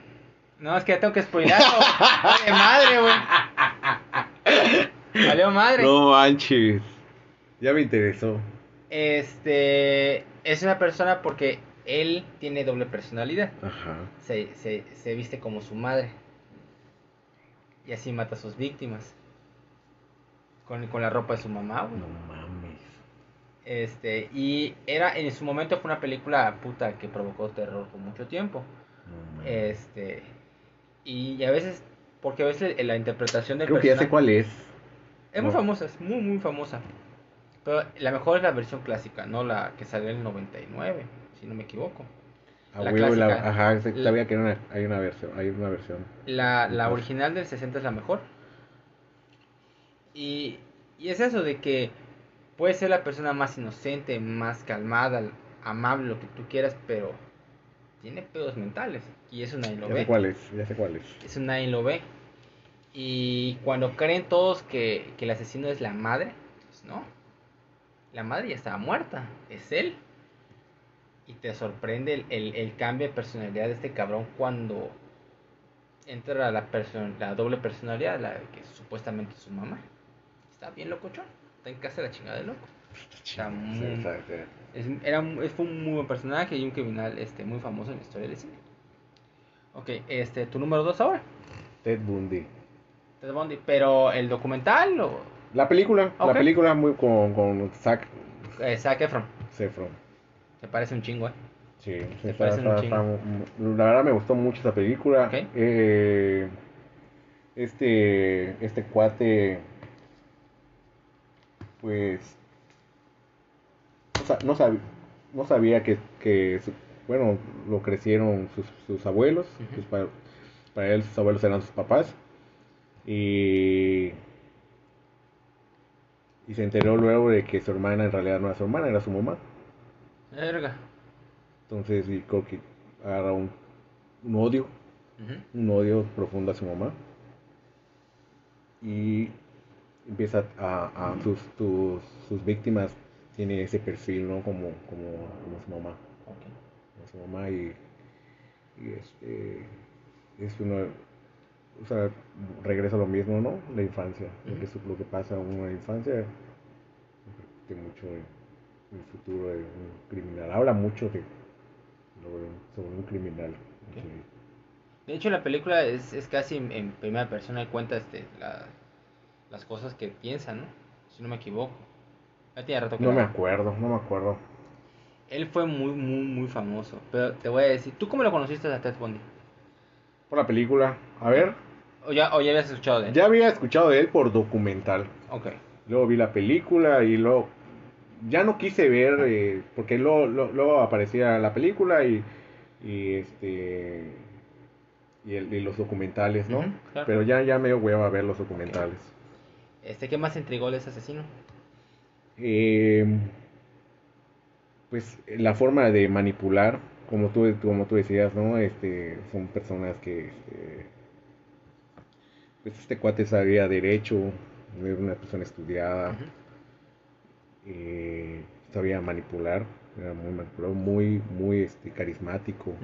No, es que ya tengo que spoilarlo. Vale madre, güey. Valió madre. No manches. Ya me interesó. Este. Es una persona porque él tiene doble personalidad. Ajá. se, se, se viste como su madre. Y así mata a sus víctimas. Con, con la ropa de su mamá, güey. No. Este, y era, en su momento fue una película puta que provocó terror por mucho tiempo. Este, y a veces, porque a veces la interpretación del Creo que ya sé cuál es. Es muy No. famosa, es muy, muy famosa. Pero la mejor es la versión clásica, no la que salió en el 99, si no me equivoco. A La huevo, la- clásica. ajá, La- sabía que una- hay una versión, hay una versión. La, la original del 60 es la mejor. Y, y es eso de que puede ser la persona más inocente, más calmada, amable, lo que tú quieras, pero tiene pedos mentales. Y eso nadie lo Ya ve. sé cuál es, ya sé cuál es. Eso nadie lo ve. Y cuando creen todos que, que el asesino es la madre, pues no. La madre ya estaba muerta, es él. Y te sorprende el, el- el cambio de personalidad de este cabrón cuando entra la, la doble personalidad, la que supuestamente es su mamá. Está bien locochón, está en casa de la chingada de loco. Está muy- sí. Es, era, fue un muy buen personaje y un criminal este, muy famoso en la historia del cine. Ok, este, tu número dos ahora. Ted Bundy. Ted Bundy, pero el documental o La película, la película muy con, con Zac eh, Zac Efron. Efron. Me parece un chingo, eh. Sí, sí, ¿Te está- parece un está- chingo? está- la verdad me gustó mucho esa película. Ok. Eh, este, este cuate, pues, no, sa- no, sab- no sabía que, bueno, lo crecieron sus, sus abuelos, sus para él sus abuelos eran sus papás, y, y se enteró luego de que su hermana en realidad no era su hermana, era su mamá. Verga. Entonces, y creo que agarra un, un odio, un odio profundo a su mamá. Y empieza a, a sus, tus- sus víctimas, tiene ese perfil, ¿no? Como, como, como su mamá. Ok. Como su mamá y, y este, es uno, o sea, regresa lo mismo, ¿no? La infancia, lo, que, Ujú. su- lo que pasa a uno en la infancia, repercute mucho en, en el futuro de un criminal. Habla mucho de, sobre, un criminal. De hecho, la película es, es casi en, en primera persona cuenta este, la- las cosas que piensa, ¿no? Si no me equivoco. Ya tiene rato que No me acuerdo, no me acuerdo. Él fue muy, muy, muy famoso. Pero te voy a decir, ¿tú cómo lo conociste a Ted Bundy? Por la película. A ver, ¿O ya, o ya habías escuchado de él? ya había escuchado de él por documental. Ok. Luego vi la película y luego ya no quise ver eh, porque luego, luego, luego aparecía la película y, y este y, el- y los documentales, ¿no? Claro. Pero ya ya me hueva a ver los documentales. Este, ¿Qué más intrigó de ese asesino? Eh, pues la forma de manipular, como tú como tú decías, ¿no? Este son personas que este, pues este cuate sabía derecho, era una persona estudiada. Eh, sabía manipular, era muy manipulador, muy, muy este, carismático.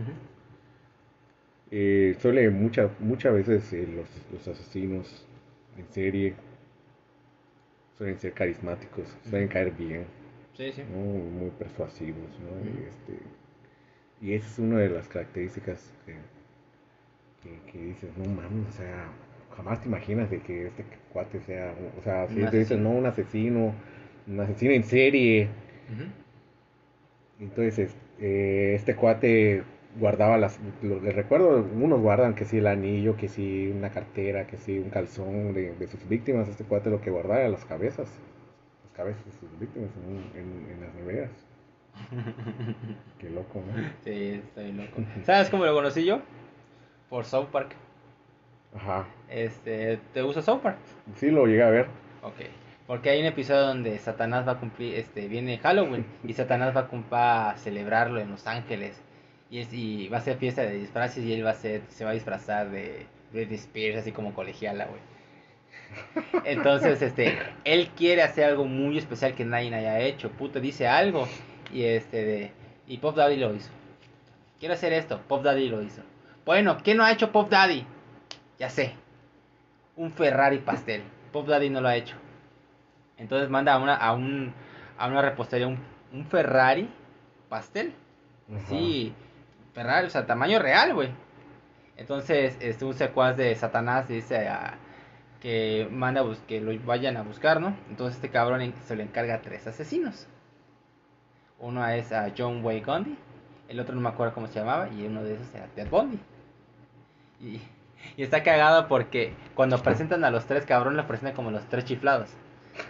Eh, suele muchas muchas veces eh, los, los asesinos en serie suelen ser carismáticos, suelen caer bien, Sí, sí. ¿no? muy persuasivos, ¿no? Y, este, y esa es una de las características que, que, que dices, no mames, o sea, jamás te imaginas de que este cuate sea, o sea, si te asesino. no, un asesino, un asesino en serie. Entonces, eh, este cuate guardaba las, lo- les recuerdo, unos guardan que sí el anillo, que sí una cartera, que sí un calzón de, de sus víctimas. Este cuate lo que guardaba era las cabezas, las cabezas de sus víctimas en, en- en las neveras. Qué loco, ¿no? Sí, estoy loco. ¿Sabes cómo lo conocí yo? Por South Park. Ajá, Este, ¿te gusta South Park? sí lo llegué a ver. Ok. Porque hay un episodio donde Satanás va a cumplir, este, viene Halloween y Satanás va a, va a celebrarlo en Los Ángeles y, es, y va a ser fiesta de disfraces y él va a ser, se va a disfrazar de Britney Spears así como colegiala, güey. Entonces, este, él quiere hacer algo muy especial que nadie haya hecho. Puta, dice algo y este, de, y Pop Daddy lo hizo. Quiero hacer esto, Pop Daddy lo hizo. Bueno, ¿qué no ha hecho Pop Daddy? Ya sé, un Ferrari pastel. Pop Daddy no lo ha hecho. Entonces manda a una, a un, a una repostería un, un Ferrari pastel. Ajá. Sí, O sea, tamaño real, güey. Entonces, este, un secuaz de Satanás dice a- que manda a que lo vayan a buscar, ¿no? Entonces este cabrón se le encarga a tres asesinos. Uno es a John Wayne Gacy, el otro no me acuerdo cómo se llamaba, y uno de esos era Ted Bundy. Y, y está cagado porque cuando presentan a los tres cabrones, los presentan como los tres chiflados.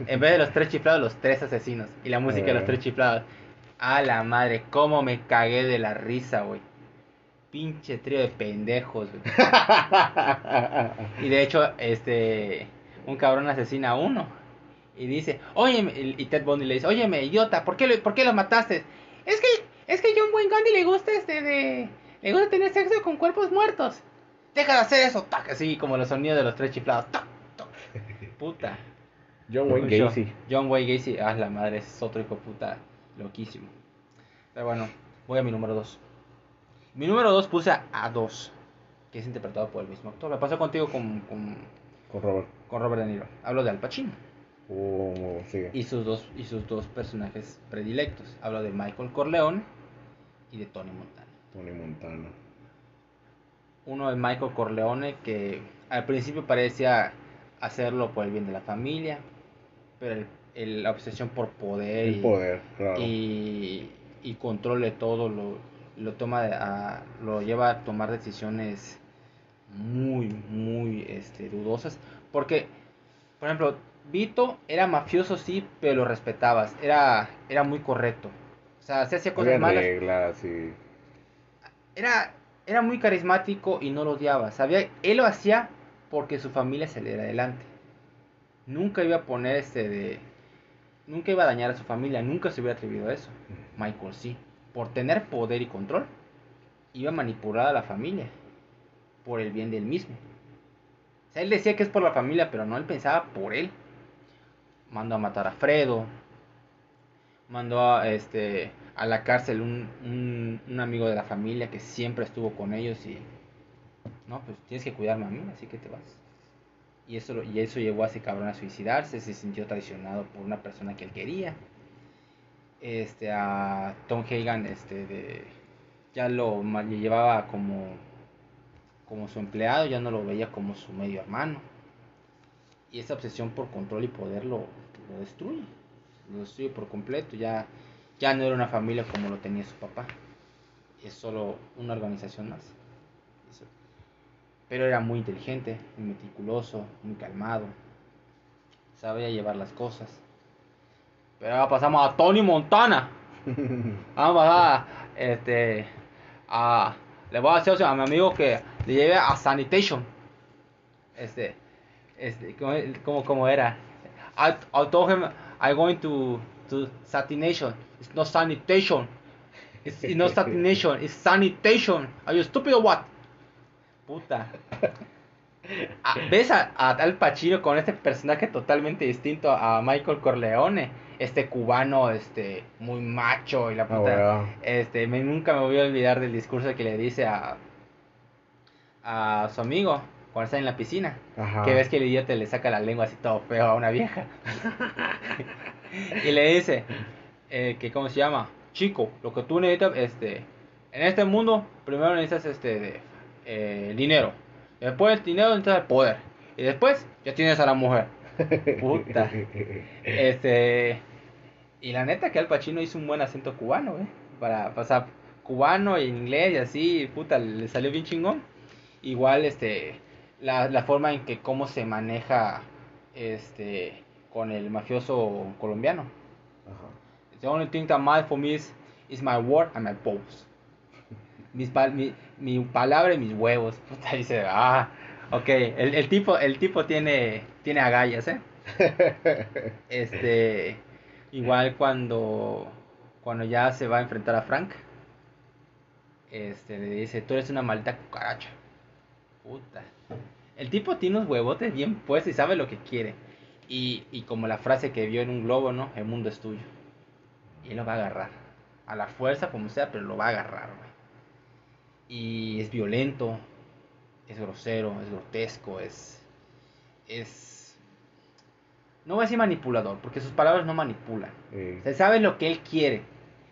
En vez de los tres chiflados, los tres asesinos. Y la música de los Eh. tres chiflados. A la madre, cómo me cagué de la risa, güey. Pinche trío de pendejos, güey. Y de hecho, este, un cabrón asesina a uno. Y dice, óyeme, y Ted Bundy le dice, óyeme, idiota, ¿por qué lo, por qué lo mataste? Es que, es que John Wayne Gandhi le gusta este de, le gusta tener sexo con cuerpos muertos. Deja de hacer eso, tac, así como los sonidos de los tres chiflados, tac, tac. Puta. John Wayne Gacy. John Wayne Gacy, ah, la madre, es otro hijo puta loquísimo. Pero bueno, voy a mi número 2. Mi número 2 puse a 2, que es interpretado por el mismo actor. Me pasó contigo con, con, Con Robert. con Robert De Niro. Hablo de Al Pacino Oh, y sus dos y sus dos personajes predilectos. Hablo de Michael Corleone y de Tony Montana. Tony Montana. Uno de Michael Corleone que al principio parecía hacerlo por el bien de la familia, pero el- el- la obsesión por poder, El y, poder, claro. y, y control de todo lo, lo toma a, lo lleva a tomar decisiones muy muy este dudosas porque por ejemplo Vito era mafioso sí pero lo respetabas era era muy correcto o sea se hacía cosas malas reglas y... era, era muy carismático y no lo odiaba. Sabía, él lo hacía porque su familia se le era adelante. Nunca iba a poner este de. Nunca iba a dañar a su familia, nunca se hubiera atrevido a eso. Michael sí. Por tener poder y control, iba a manipular a la familia. Por el bien del mismo. O sea, él decía que es por la familia, pero no, él pensaba por él. Mandó a matar a Fredo. Mandó a, este, a la cárcel un, un, amigo de la familia que siempre estuvo con ellos y... No, pues tienes que cuidarme a mí, así que te vas. Y eso, y eso llevó a ese cabrón a suicidarse, se sintió traicionado por una persona que él quería. Este, a Tom Hagan, este, de, ya lo llevaba como, como su empleado, ya no lo veía como su medio hermano. Y esa obsesión por control y poder lo, lo destruye. Lo destruye por completo. Ya, ya no era una familia como lo tenía su papá. Es solo una organización más. Pero era muy inteligente, muy meticuloso, muy calmado. Sabía llevar las cosas. Pero ahora pasamos a Tony Montana. Vamos a este a le voy a decir a mi amigo que le lleve a sanitation. Este este como como era. I, I told him I'm going to to sanitation. It's not sanitation. It's, it's not sanitation. It's sanitation. Are you stupid or what? Puta. Ah, ¿Ves a, a Al Pacino con este personaje totalmente distinto a Michael Corleone? Este cubano, este, muy macho y la Ah, puta. Este, me, nunca me voy a olvidar del discurso que le dice a, a su amigo cuando está en la piscina. Ajá. Que ves que el idiota le saca la lengua así todo feo a una vieja. y le dice, eh, que cómo se llama, chico, lo que tú necesitas, este, en este mundo, primero necesitas este de, eh, dinero. Después del dinero necesitas el poder. Y después ya tienes a la mujer. Puta. Este. Y la neta que Al Pacino hizo un buen acento cubano, ¿eh? Para pasar cubano y en inglés y así, puta, le salió bien chingón. Igual, este. La, la forma en que cómo se maneja este con el mafioso colombiano. Ajá. The only thing that matters for me is, is my word and my balls. Mis pa- mi, mi palabra y mis huevos. Puta, dice, ah, ok. El, el tipo, el tipo tiene, tiene agallas, ¿eh? Este, igual cuando, cuando ya se va a enfrentar a Frank, este, le dice, tú eres una maldita cucaracha. Puta. El tipo tiene unos huevotes bien puestos y sabe lo que quiere. Y, y como la frase que vio en un globo, ¿no? El mundo es tuyo. Y él lo va a agarrar. A la fuerza, como sea, pero lo va a agarrar, güey. Y es violento, es grosero, es grotesco, es. Es. No voy a decir manipulador, porque sus palabras no manipulan. Eh, Se sabe lo que él quiere.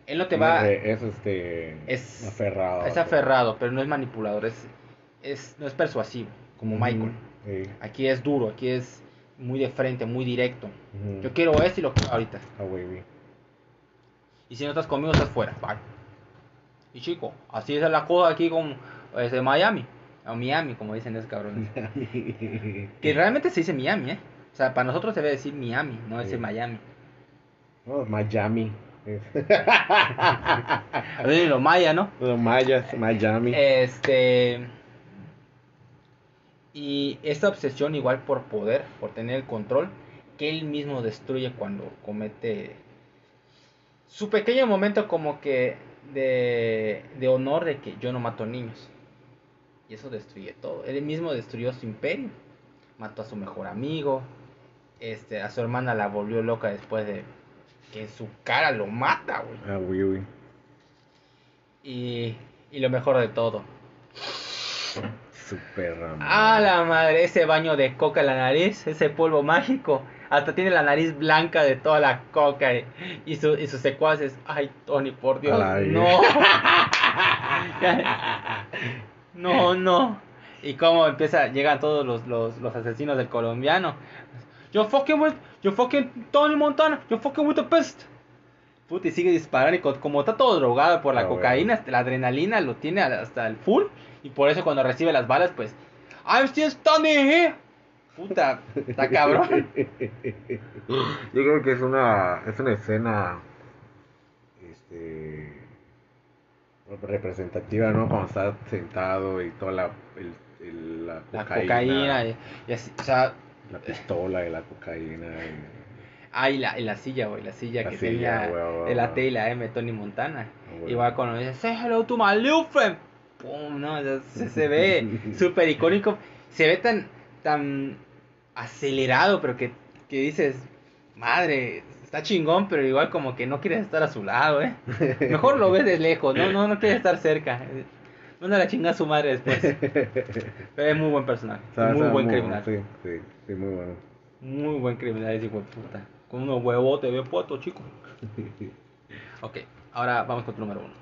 Él no te va. Es este. Es- aferrado. Es aferrado, pero no es manipulador, es, es, no es persuasivo, como Michael. Aquí es duro, aquí es muy de frente, muy directo. Yo quiero esto y lo quiero ahorita. Ah, güey. Y si no estás conmigo, estás fuera. Bye. Y chico, así es la cosa aquí con este, Miami. O Miami, como dicen esos cabrones. Que realmente se dice Miami, ¿eh? O sea, para nosotros se debe decir Miami, no decir Sí. Miami. No, Miami. Los mayas, ¿no? Los mayas, Miami. Este. Y esta obsesión, igual por poder, por tener el control, que él mismo destruye cuando comete su pequeño momento, como que de, de honor de que yo no mato niños. Y eso destruye todo. Él mismo destruyó su imperio. Mató a su mejor amigo. Este, a su hermana la volvió loca después de que en su cara lo mata, güey. Ah, güey, güey. Y, y lo mejor de todo. Super. Ah, la madre, ese baño de coca en la nariz, ese polvo mágico. Hasta tiene la nariz blanca de toda la coca y, y, su- y sus secuaces. Ay, Tony, por Dios, no. no, no. Y cómo empieza, llegan todos los, los, los asesinos del colombiano. Yo fucking with, yo fucking Tony Montana, yo fucking with the best. Puta, y sigue disparando y co- como está todo drogado por la Ah, cocaína, la adrenalina lo tiene hasta el full. Y por eso cuando recibe las balas, pues, I'm still standing here. Puta, está cabrón. Yo creo que es una, es una escena este, representativa, ¿no? Cuando está sentado y toda la, el- el- la La cocaína, cocaína, y, y así, o sea, la pistola y la cocaína. y- ah, y la, y la silla, güey, la silla La que silla, tenía la güey. T y la M, Tony Montana. güey. Igual cuando dice, say hello to my little friend. Pum, no, o sea, se, se ve súper icónico. Se ve tan, tan acelerado, pero que, que dices, madre, está chingón, pero igual como que no quieres estar a su lado, ¿eh? Mejor lo ves de lejos, no, no, no quieres estar cerca. Manda la chingada a su madre después. Pero es muy buen personaje, muy buen criminal. Sí, sí, sí, muy bueno. Muy buen criminal ese hijo de puta. Con unos huevotes bien puestos, chico. Ok, ahora vamos con tu número uno.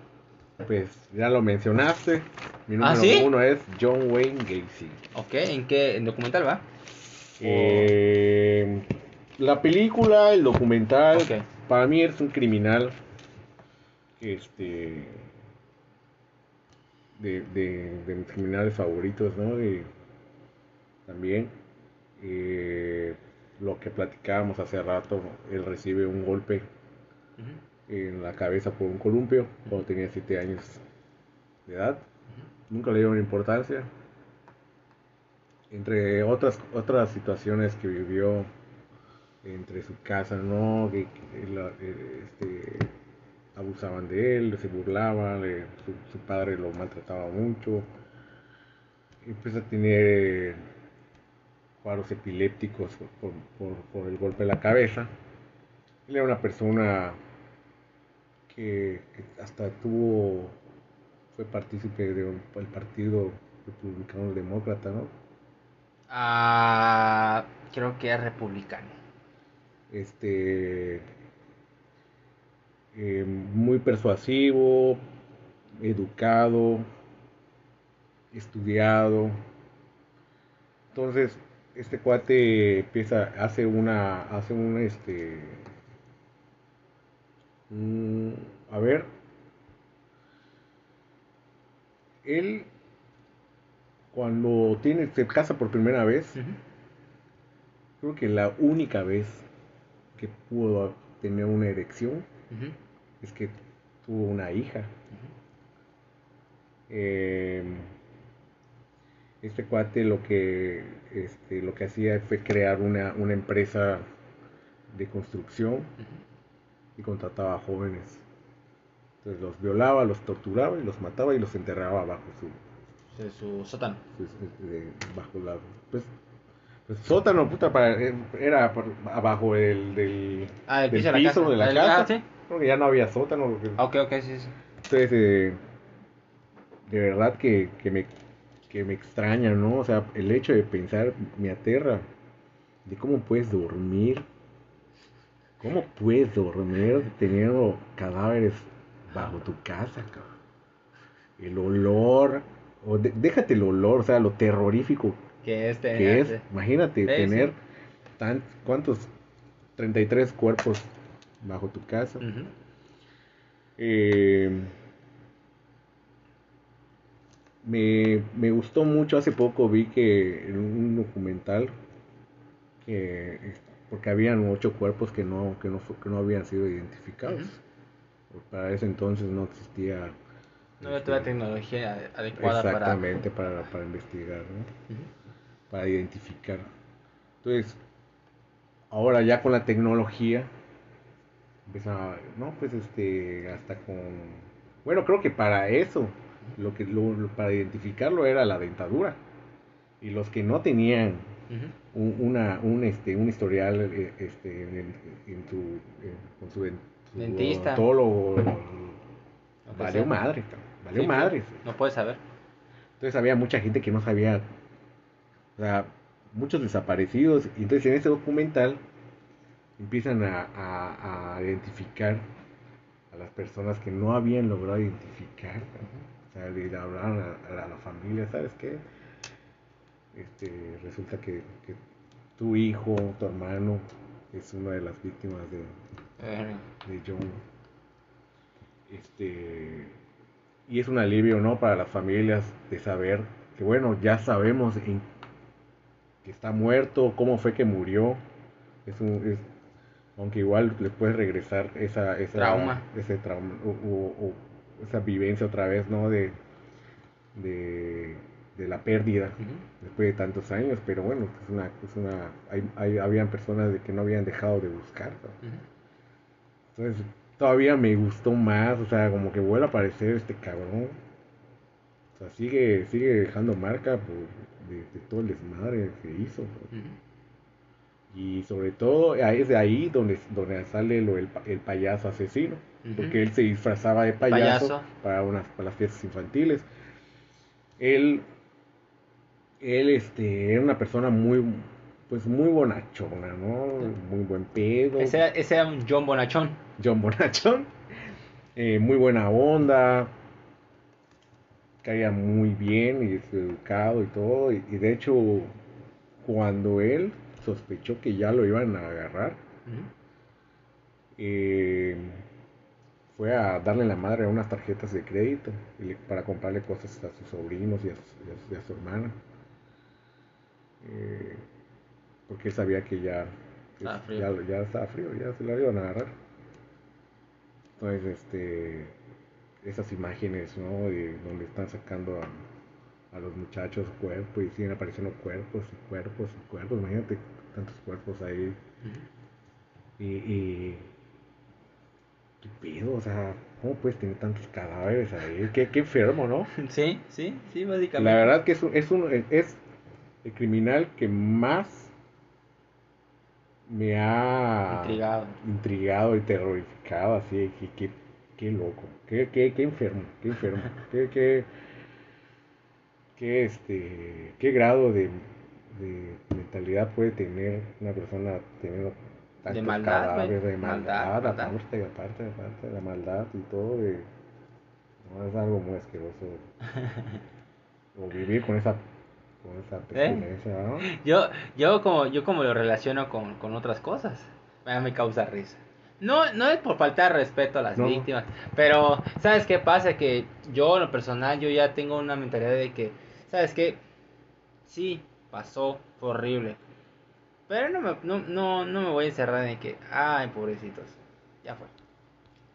Pues ya lo mencionaste. Mi ¿Ah, número sí? uno es John Wayne Gacy. Ok, ¿en qué en documental va? Eh, la película, el documental, para mí es un criminal este de, de, de mis criminales favoritos, ¿no? De- también eh, lo que platicábamos hace rato, él recibe un golpe en la cabeza por un columpio cuando tenía 7 años de edad. Nunca le dieron importancia. Entre otras otras situaciones que vivió entre su casa, ¿no? Que, eh, este, abusaban de él, se burlaban, su, padre lo maltrataba mucho. Empieza a tener cuadros epilépticos por, por- el golpe de la cabeza. Él era una persona que, hasta tuvo, fue partícipe del Partido Republicano Demócrata, ¿no? Ah, creo que es republicano. Este, eh, muy persuasivo, educado, estudiado. Entonces, este cuate empieza, hace una, hace un, este, un- a ver, él cuando tiene, se casa por primera vez, creo que la única vez que pudo tener una erección es que tuvo una hija. Eh, este cuate lo que este, lo que hacía fue crear una, una empresa de construcción y contrataba a jóvenes. Entonces los violaba, los torturaba y los mataba y los enterraba bajo su, su sótano. bajo la pues, pues, sótano puta para, era por- abajo del, del, Ah, el del piso de la casa. de la El- casa. ah, sí. Ya no había sótano. porque- Ok, ok, sí, sí. Entonces, eh, de verdad que, que me, que me extraña, ¿no? O sea, el hecho de pensar me aterra de cómo puedes dormir, cómo puedes dormir teniendo cadáveres bajo tu casa, cabrón. El olor, o de- déjate el olor, o sea, lo terrorífico Que este. que es. Imagínate tener sí. tan, ¿cuántos? 33 cuerpos bajo tu casa. Eh, me, me gustó mucho, hace poco vi que en un documental que porque habían ocho cuerpos que no, que no, que no habían sido identificados. Ujú. Para ese entonces no existía No había este, toda la tecnología adecuada para. exactamente para, para investigar, ¿no? Ujú. Para identificar. Entonces, ahora ya con la tecnología, empieza, a- no, pues este, hasta con, bueno, creo que para eso, lo que, lo, lo- para identificarlo era la dentadura. Y los que no tenían un, una, un, este, un historial eh, este, en, en su, en- con su, su Dentista. odontólogo, valió madre, valió Sí, madre. No puedes saber. Entonces había mucha gente que no sabía, o sea, muchos desaparecidos. Y entonces en ese documental empiezan a, a- a identificar a las personas que no habían logrado identificar. ¿no? O sea, le hablaron a, a la, familia, ¿sabes qué? Este, resulta que, que tu hijo, tu hermano, es una de las víctimas de, de John. Este, y es un alivio, ¿no? Para las familias de saber que, bueno, ya sabemos en- que está muerto, cómo fue que murió. Es un, es- aunque igual le puedes regresar esa, esa Trauma. ese trauma o, o- o esa vivencia otra vez, ¿no? De, de, de la pérdida después de tantos años, pero bueno, es una, es una, hay, hay- habían personas de que no habían dejado de buscar. Entonces, todavía me gustó más, o sea, como que vuelve a aparecer este cabrón. O sea, sigue, sigue dejando marca por- de, de todo el desmadre que hizo. Y sobre todo, es de ahí donde, donde sale lo, el, el payaso asesino. Porque él se disfrazaba de payaso, Payaso. Para, unas, para las fiestas infantiles. Él, él este, era una persona muy, pues muy bonachona, ¿no? Muy buen pedo. Ese, era- ese era un John Bonachón. John Bonachón. Eh, muy buena onda. Caía muy bien y es educado y todo. Y, y de hecho, cuando él sospechó que ya lo iban a agarrar, eh, fue a darle la madre a unas tarjetas de crédito para comprarle cosas a sus sobrinos y a, su- y a su- y a su hermana. Eh, porque él sabía que ya, que ya, ya estaba frío, ya se lo iban a agarrar. Entonces, este, esas imágenes, ¿no? De donde están sacando a, a los muchachos cuerpos y siguen apareciendo cuerpos y cuerpos y cuerpos. Imagínate tantos cuerpos ahí. Y, y ¿qué pedo? O sea, ¿cómo puedes tener tantos cadáveres ahí? Qué, qué enfermo, ¿no? Sí, sí, sí, básicamente. La verdad que es, un- es, un- es el criminal que más me ha Intrigado. intrigado y terrorificado, así, que, qué, qué loco, qué, qué, qué enfermo, qué enfermo, qué, qué, qué, este, qué grado de, de mentalidad puede tener una persona teniendo tantos maldad, cadáveres, de Maldad, maldad, maldad. aparte, aparte, aparte de la maldad y todo, de, no, es algo muy asqueroso. o vivir con esa, con esa ¿Eh? pestilencia, ¿no? Yo, yo como, yo como lo relaciono con, con otras cosas, me, me causa risa. No, no es por faltar respeto a las No. víctimas, pero ¿sabes qué pasa? Que yo en lo personal, yo ya tengo una mentalidad de que, ¿sabes qué? Sí, pasó, fue horrible. Pero no me, no, no, no me voy a encerrar en que, ay, pobrecitos, ya fue.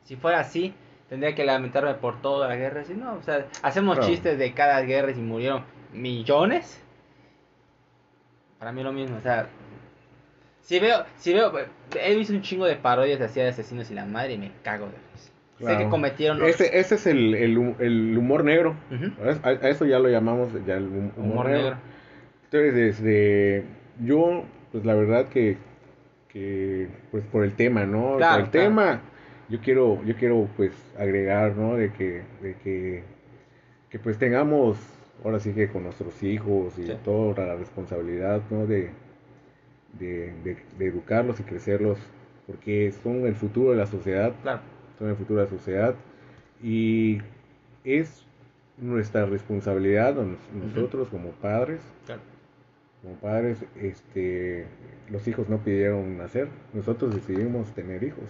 Si fuera así, tendría que lamentarme por toda la guerra. Si no, o sea, hacemos Claro. chistes de cada guerra y si murieron millones. Para mí lo mismo, o sea, si veo, si veo, he visto un chingo de parodias así de asesinos y la madre y me cago de risa. Sé que cometieron Ese, ese es el, el, hu- el humor negro. A, a eso ya lo llamamos ya el hum- humor, humor negro. negro. Entonces, desde yo, pues la verdad que, que pues por el tema, ¿no? Claro, por el claro. tema, yo quiero, yo quiero pues agregar, ¿no? De que, de que, que pues tengamos, ahora sí que con nuestros hijos y Sí. toda la responsabilidad, ¿no? De, de, de, de educarlos y crecerlos, porque son el futuro de la sociedad. Claro. son el futuro de la sociedad. Y es nuestra responsabilidad nos- nosotros como padres. Claro. como padres este los hijos no pidieron nacer. Nosotros decidimos tener hijos.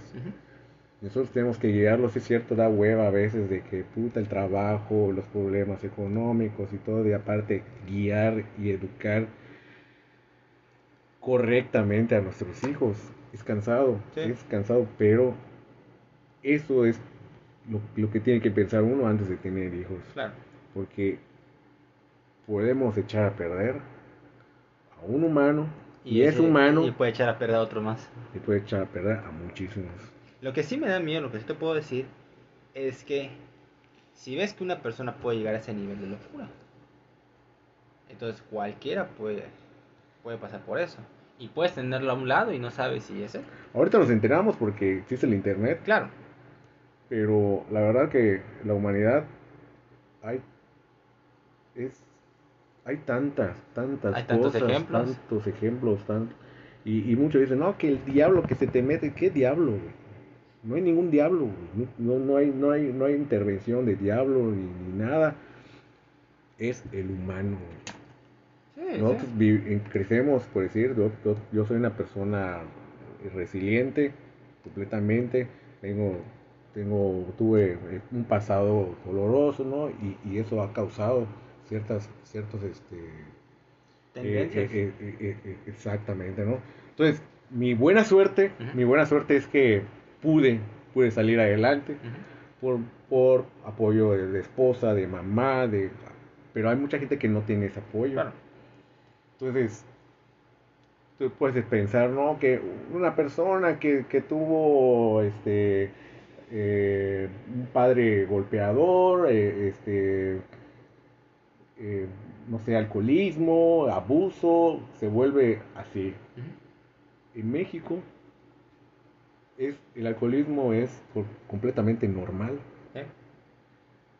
Nosotros tenemos que guiarlos es cierto da hueva a veces de que puta el trabajo los problemas económicos y todo y aparte guiar y educar correctamente a nuestros hijos es cansado Sí. es cansado pero eso es lo, lo que tiene que pensar uno antes de tener hijos Claro. porque podemos echar a perder a un humano y, es ese- humano Y puede echar a perder a otro más. y puede echar a perder a muchísimos Lo que sí me da miedo, lo que sí te puedo decir, es que si ves que una persona puede llegar a ese nivel de locura, entonces cualquiera puede, puede pasar por eso. Y puedes tenerlo a un lado y no sabes si es él. ahorita nos enteramos porque existe el internet Claro, pero la verdad que la humanidad hay es hay tantas tantas Hay tantos cosas ejemplos. tantos ejemplos tan- y, y muchos dicen no que el diablo que se te mete qué diablo güey? no hay ningún diablo güey. no, no hay no hay no hay intervención de diablo ni, ni nada es el humano güey. Sí, Nosotros sí. vi- eh, crecemos, por decir, yo, yo, yo soy una persona resiliente completamente, tengo, tengo, tuve eh, un pasado doloroso, ¿no? Y, y eso ha causado ciertas, ciertos, este, tendencias. eh, eh, eh, eh, eh, exactamente, ¿no? Entonces, mi buena suerte, mi buena suerte es que pude, pude salir adelante por, por apoyo de, de esposa, de mamá, de, pero hay mucha gente que no tiene ese apoyo. Claro. Entonces, tú puedes pensar, ¿no? Que una persona que, que tuvo este eh, un padre golpeador, eh, este eh, no sé, alcoholismo, abuso, se vuelve así. En México es el alcoholismo es por- completamente normal.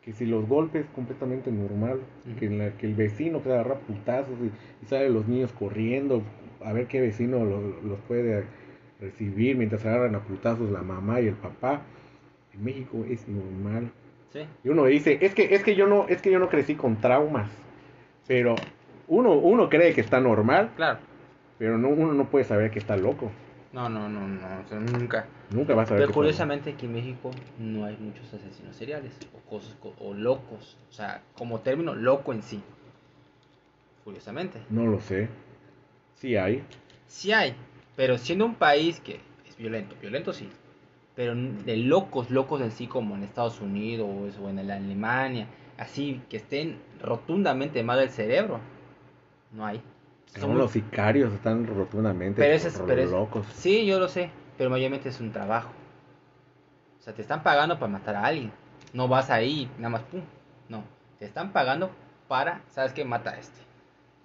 Que si los golpes completamente normal, que, en la- que el vecino que agarra putazos y, y salen los niños corriendo a ver qué vecino lo- los puede recibir mientras agarran a putazos la mamá y el papá. En México es normal Sí. Y uno dice, es que, es que yo no, es que yo no crecí con traumas. Pero uno, uno cree que está normal, Claro. pero no, uno no puede saber que está loco. No, no, no, no, o sea, nunca. Nunca vas a saber Pero curiosamente aquí en México no hay muchos asesinos seriales o cosas co- o locos, o sea, como término loco en sí. Curiosamente. No lo sé. Sí hay. Sí hay, pero siendo un país que es violento, violento sí, pero de locos, locos en sí como en Estados Unidos o en la Alemania, así que estén rotundamente mal del cerebro, no hay. Son los sicarios, están rotundamente pero ese es, ro- pero es- locos. Sí, yo lo sé, pero mayormente es un trabajo. O sea, te están pagando para matar a alguien. No vas ahí, nada más pum. No, te están pagando para, ¿sabes qué? Mata a este.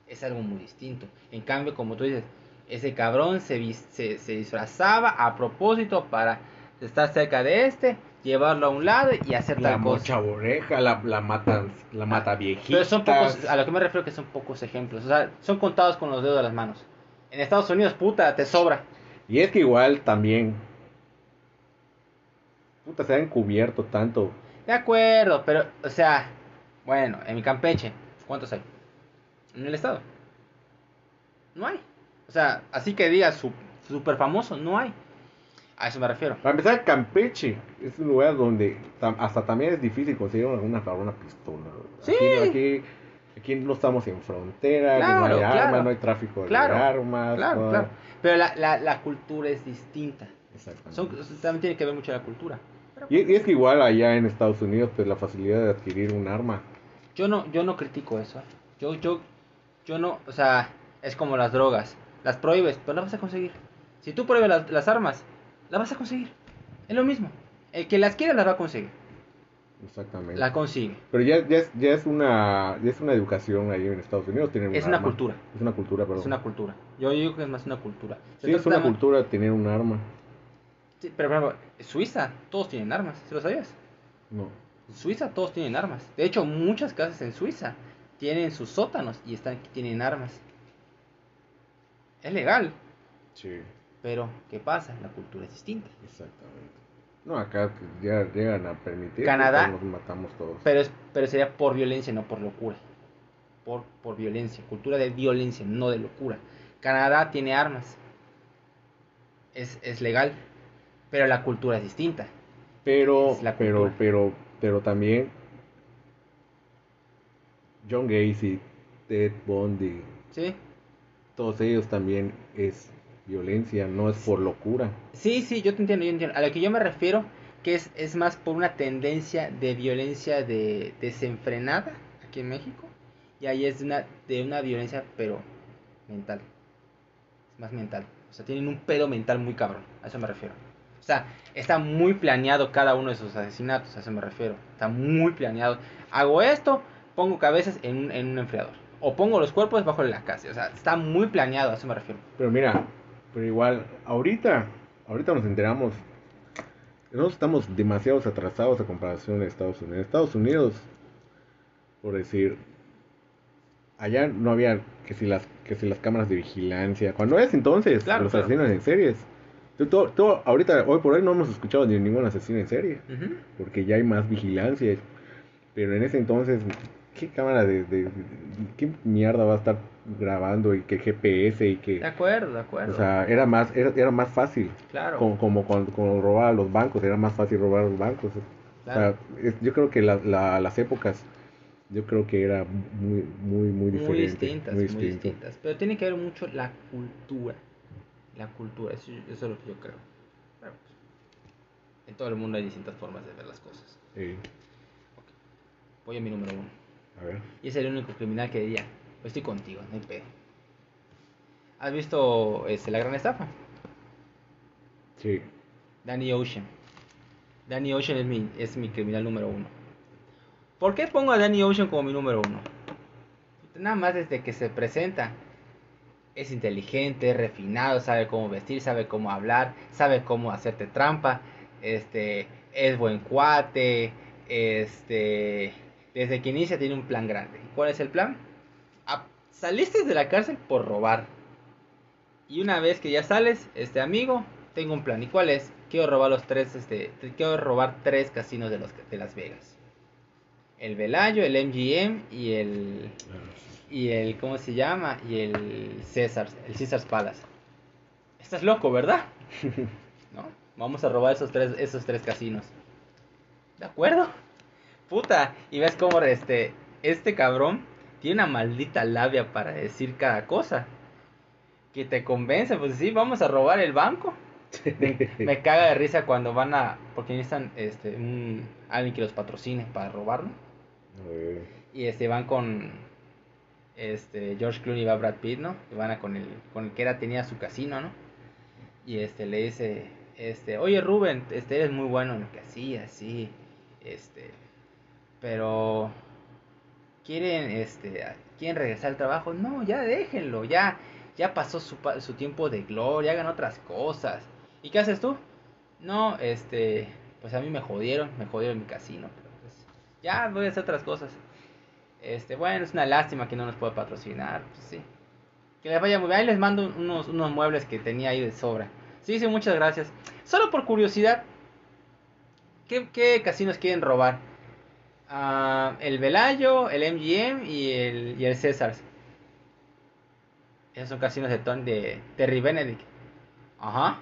Es algo muy distinto. En cambio, como tú dices, ese cabrón se, se, se disfrazaba a propósito para estar cerca de este, llevarlo a un lado y hacer La tal cosa. mocha oreja, la, la mata, la mata viejita. Pero son pocos, a lo que me refiero que son pocos ejemplos. O sea, son contados con los dedos de las manos. En Estados Unidos, puta, te sobra. Y es que igual también. Puta, se ha encubierto tanto. De acuerdo, pero, o sea, bueno, en mi Campeche, ¿cuántos hay? En el estado. No hay. O sea, así que digas su- súper famoso, no hay. A eso me refiero. Para empezar, Campeche es un lugar donde tam- hasta también es difícil conseguir una, una, una pistola. Sí. Aquí, aquí, aquí no estamos en frontera, Claro, no hay claro. armas, no hay tráfico Claro, de armas. Claro, no- claro. Pero la, la, la cultura es distinta. Exactamente. Son, también tiene que ver mucho la cultura. Y, y es que igual allá en Estados Unidos, pues la facilidad de adquirir un arma. Yo no, yo no critico eso. ¿eh? Yo, yo, yo no, o sea, es como las drogas. Las prohíbes, pero las vas a conseguir. Si tú prohíbes las, las armas, las vas a conseguir. Es lo mismo. El que las quiera las va a conseguir. Exactamente. La consigue. Pero ya, ya, es, ya es una ya es una educación ahí en Estados Unidos tener un Es una cultura. Es una cultura, perdón. Es una cultura. Yo digo que es más una cultura. Se Sí, es una más- cultura tener un arma. Sí, pero por ejemplo, Suiza, todos tienen armas. ¿Se lo sabías? No. En Suiza todos tienen armas. De hecho, muchas casas en Suiza tienen sus sótanos y están tienen armas. Es legal, Sí, pero ¿qué pasa? La cultura es distinta. exactamente. No, acá ya llegan a permitir. Canadá. pues, Nos matamos todos. Pero, es, pero sería por violencia, no por locura. Por, por violencia. Cultura de violencia, no de locura. Canadá tiene armas. Es, es legal. Pero la cultura es distinta. Pero, es la pero, pero, pero también John Gacy, Ted Bundy, ¿Sí? todos ellos también es violencia, no es por locura. Sí, sí, yo te entiendo, yo entiendo. A lo que yo me refiero, que es, es más por una tendencia de violencia de desenfrenada aquí en México. Y ahí es de una, de una violencia, pero mental. Es más mental. O sea, tienen un pedo mental muy cabrón. A eso me refiero. O sea, está muy planeado cada uno de sus asesinatos. A eso me refiero. Está muy planeado. Hago esto, pongo cabezas en un, en un enfriador. O pongo los cuerpos bajo la casa. O sea, está muy planeado. A eso me refiero. Pero mira, pero igual, ahorita, ahorita nos enteramos, nosotros estamos demasiado atrasados a comparación de Estados Unidos. Estados Unidos, por decir, allá no había que si las que si las cámaras de vigilancia. Cuando es entonces, Claro, los claro. asesinos en series. Tú- tú- tú- ahorita, hoy por hoy no hemos escuchado de ningún asesino en serie, porque ya hay más vigilancia. Pero en ese entonces, ¿qué cámara de, de- de- qué mierda va a estar grabando y qué GPS y qué... De acuerdo, de acuerdo. O sea, era más, era, era más fácil. claro. Como, como cuando, cuando robaba los bancos, era más fácil robar los bancos. claro. O sea, es- yo creo que la- la- las épocas, yo creo que era muy, muy, muy muy diferente. distintas, muy, distintas. Pero tiene que ver mucho la cultura. La cultura, eso, eso es lo que yo creo. Pero, pues, en todo el mundo hay distintas formas de ver las cosas. Sí. Voy a mi número uno. A ver. Y es el único criminal que diría, "Pues estoy contigo, no hay pedo. ¿Has visto este, La Gran Estafa? Sí. Danny Ocean. Danny Ocean es mi, es mi criminal número uno. ¿Por qué pongo a Danny Ocean como mi número uno? Nada más desde que se presenta. Es inteligente, es refinado, sabe cómo vestir, sabe cómo hablar, sabe cómo hacerte trampa. Este, es buen cuate. Este, desde que inicia tiene un plan grande. ¿Cuál es el plan? Ah, saliste de la cárcel por robar. Y una vez que ya sales, este amigo, tengo un plan. ¿Y cuál es? Quiero robar los tres, este, quiero robar tres casinos de, los, de Las Vegas. el Velayo, el MGM y el y el ¿cómo se llama? y el César, el Caesar's Palace. Estás loco, ¿verdad? ¿No? Vamos a robar esos tres esos tres casinos. ¿De acuerdo? Puta, y ves cómo este este cabrón tiene una maldita labia para decir cada cosa. Que te convence, pues sí, vamos a robar el banco. Me, caga de risa cuando van a. Porque necesitan este, un, alguien que los patrocine para robarlo. Y este, van con. Este, George Clooney va Brad Pitt, ¿no? Y van a con el, con el que era, tenía su casino, ¿no? Y este, le dice. Este, oye Rubén, este, eres muy bueno en lo que hacía, sí. Este. Pero. ¿Quieren, este, quieren regresar al trabajo? No, ya déjenlo, ya ya pasó su, su, tiempo de gloria, hagan otras cosas. ¿Y qué haces tú? No, este, pues a mí me jodieron, me jodieron mi casino, pero pues ya voy a hacer otras cosas. Este, bueno, es una lástima que no nos pueda patrocinar, pues sí. Que les vaya muy bien. Ahí les mando unos, unos muebles que tenía ahí de sobra. Sí, sí, muchas gracias. Solo por curiosidad, ¿qué, qué casinos quieren robar? Uh, el Velayo, el MGM y el, y el César. Esos son casinos de, de Terry Benedict. Ajá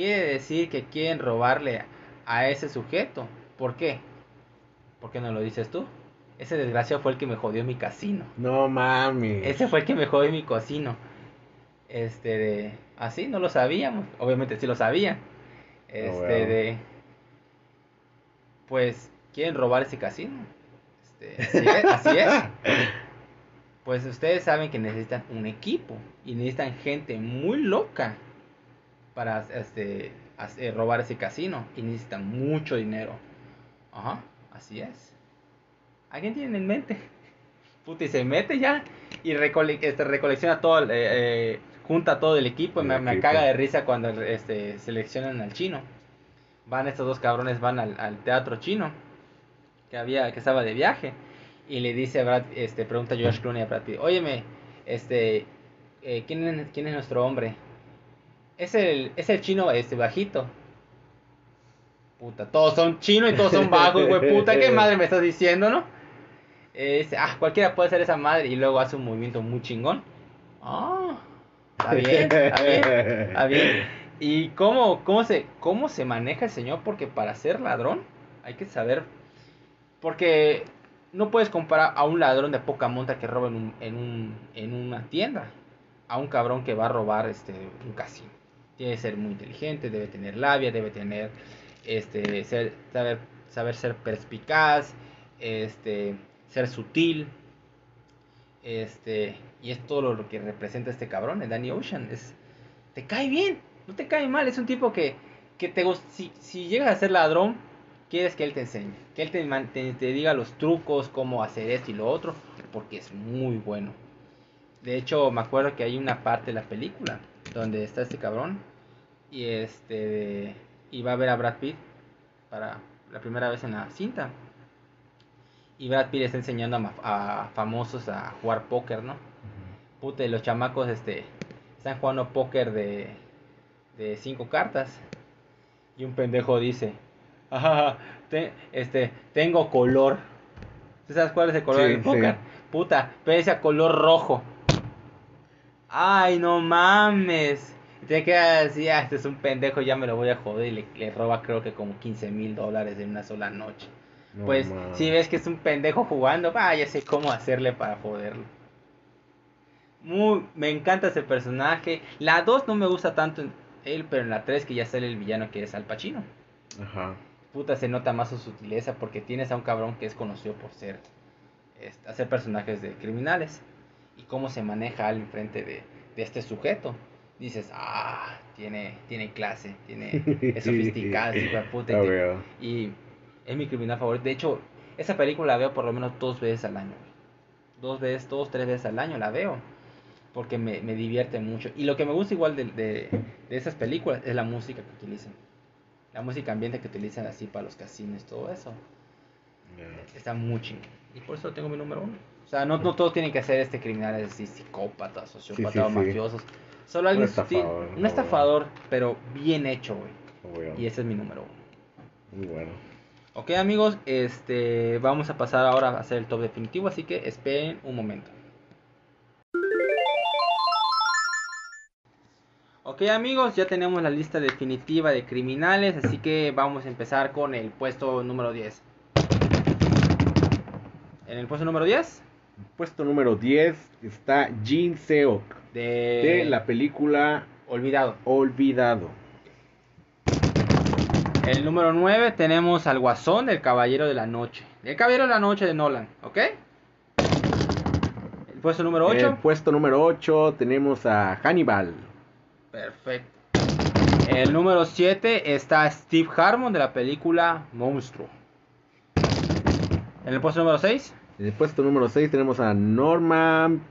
quiere decir que quieren robarle a ese sujeto. ¿Por qué? ¿Por qué no lo dices tú? Ese desgraciado fue el que me jodió mi casino. No mami. Ese fue el que me jodió mi casino. Este de. Así, no lo sabíamos. Obviamente sí lo sabían. Este de. Pues quieren robar ese casino. Este, así es, así es. Pues ustedes saben que necesitan un equipo. Y necesitan gente muy loca para este, robar ese casino y necesitan mucho dinero. Ajá, así es. ¿Alguien tiene en mente? Puta, y se mete ya y este, recolecciona todo, eh, eh, junta todo el equipo. Y me, caga de risa cuando este, seleccionan al chino. Van estos dos cabrones, van al, teatro chino que había que estaba de viaje y le dice a Brad, este, pregunta George Clooney a Brad Pitt, óyeme, este, eh, ¿quién, es, ¿quién es nuestro hombre? Es el, es el chino este bajito. Puta, todos son chinos y todos son bajos, güey. Puta, qué madre me estás diciendo, ¿no? Este, ah, cualquiera puede ser esa madre y luego hace un movimiento muy chingón. Ah, está bien, está bien, está bien. ¿Y cómo, cómo, se, cómo se maneja el señor? Porque para ser ladrón hay que saber. Porque no puedes comparar a un ladrón de poca monta que roba en, un, en, un, en una tienda a un cabrón que va a robar este, un casino. Tiene que ser muy inteligente, debe tener labia, debe tener, este, ser, saber, saber ser perspicaz, este, ser sutil, este, y es todo lo que representa este cabrón, el Danny Ocean, es, te cae bien, no te cae mal, es un tipo que, que te si, si llegas a ser ladrón, quieres que él te enseñe, que él te, te diga los trucos, cómo hacer esto y lo otro, porque es muy bueno. De hecho, me acuerdo que hay una parte de la película donde está este cabrón y este y va a ver a Brad Pitt para la primera vez en la cinta. Y Brad Pitt está enseñando a, famosos a jugar póker no Pute, los chamacos este están jugando póker de de cinco cartas. Y un pendejo dice ajá este tengo color ¿Tú sabes cuál es el color del póker? Puta, pese a color rojo. Ay, no mames. Te queda así, ah, este es un pendejo, ya me lo voy a joder y le, roba creo que como 15 mil dólares en una sola noche. pues si ves que es un pendejo jugando, ah, ya sé cómo hacerle para joderlo. Muy, me encanta ese personaje. La 2 no me gusta tanto en él, pero en la 3 que ya sale el villano que es Al Pacino. Ajá. Puta, se nota más su sutileza porque tienes a un cabrón que es conocido por ser hacer personajes de criminales y cómo se maneja al enfrente de, de este sujeto dices, ah, tiene, tiene clase, tiene, es sofisticada, puta. Y, es mi criminal favorito. De hecho, esa película la veo por lo menos dos veces al año. Dos veces, dos, tres veces al año la veo. Porque me, me divierte mucho. Y lo que me gusta igual de, de, de esas películas es la música que utilizan. La música ambiente que utilizan así para los casinos, todo eso. Está muy chingón. Y por eso tengo mi número uno. O sea, no, no todos tienen que ser este criminales así, psicópatas, sociópatas mafiosos. Solo alguien un estafador, un estafador, pero bien hecho, güey. Y ese es mi número uno. Muy bueno. Ok amigos, este vamos a pasar ahora a hacer el top definitivo, así que esperen un momento. Ok amigos, ya tenemos la lista definitiva de criminales, así que vamos a empezar con el puesto número 10. En el puesto número 10 Puesto número 10 está Jin Seok de, de la película Olvidado. Olvidado. El número 9 tenemos al Guasón del Caballero de la Noche. El Caballero de la Noche de Nolan, ¿ok? El puesto número En el 8. puesto número 8 tenemos a Hannibal. Perfecto. El número 7 está Steve Harmon de la película Monstruo. En el puesto número 6, En el puesto número 6 tenemos a Norman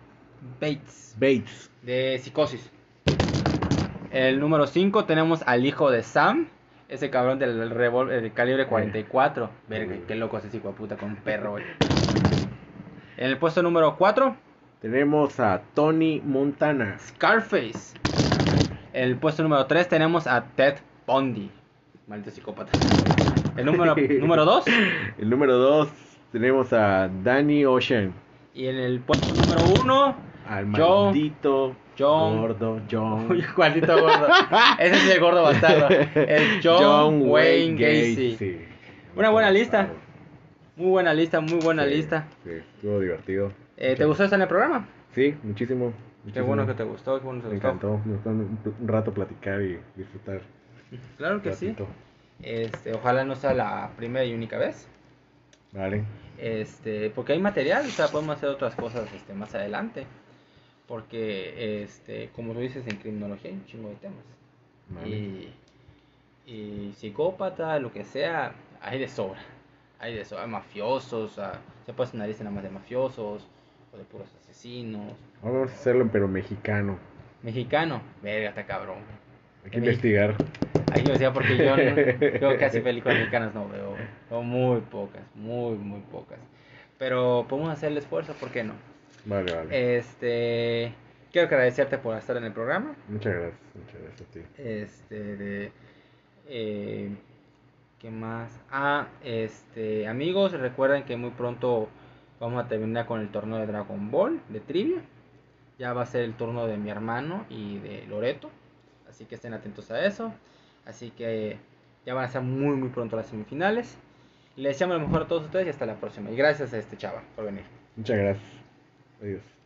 Bates Bates. de Psicosis. El número 5 tenemos al hijo de Sam, ese cabrón del revólver del calibre 44. Verga, qué loco ese hijo de puta con un perro, güey. En el puesto número 4, Tenemos a Tony Montana. Scarface. El puesto número 3 tenemos a Ted Bundy. Maldito psicópata. El número, número 2. El número 2 tenemos a Danny Ocean. Y en el puesto número 1. Al John- maldito John- gordo John. Maldito gordo. Ese es el gordo bastardo. El John, Wayne Gacy. Una buena lista. Muy buena lista, muy buena Sí, lista. Sí, estuvo divertido. Eh, ¿Te gustó estar en el programa? Sí, muchísimo. Qué bueno que te gustó, qué bueno que te Me gustó. encantó. Me gustó un, rato platicar y disfrutar. Claro que sí. Este, ojalá no sea la primera y única vez. Vale. Este, porque hay material, o sea, podemos hacer otras cosas este, más adelante. Porque, este, como tú dices, en criminología hay un chingo de temas. Vale. Y, y psicópata, lo que sea, hay de sobra. Hay de sobra, mafiosos, o sea, se puede hacer una lista nada más de mafiosos, o de puros asesinos. Vamos a hacerlo, pero mexicano. Mexicano, verga, está cabrón. Hay que En investigar. Hay que decía porque yo no, yo casi películas mexicanas no veo, veo muy pocas, muy, muy pocas. Pero podemos hacer el esfuerzo, ¿por qué no? Vale, vale. Este, quiero agradecerte por estar en el programa. Muchas gracias. Muchas gracias a ti. Este, de, eh, ¿qué más? Ah, este, amigos, recuerden que muy pronto vamos a terminar con el torneo de Dragon Ball de trivia. Ya va a ser el turno de mi hermano y de Loreto. Así que estén atentos a eso. Así que ya van a ser muy, muy pronto las semifinales. Les deseamos lo mejor a todos ustedes y hasta la próxima. Y gracias a este chava por venir. Muchas gracias. Adiós.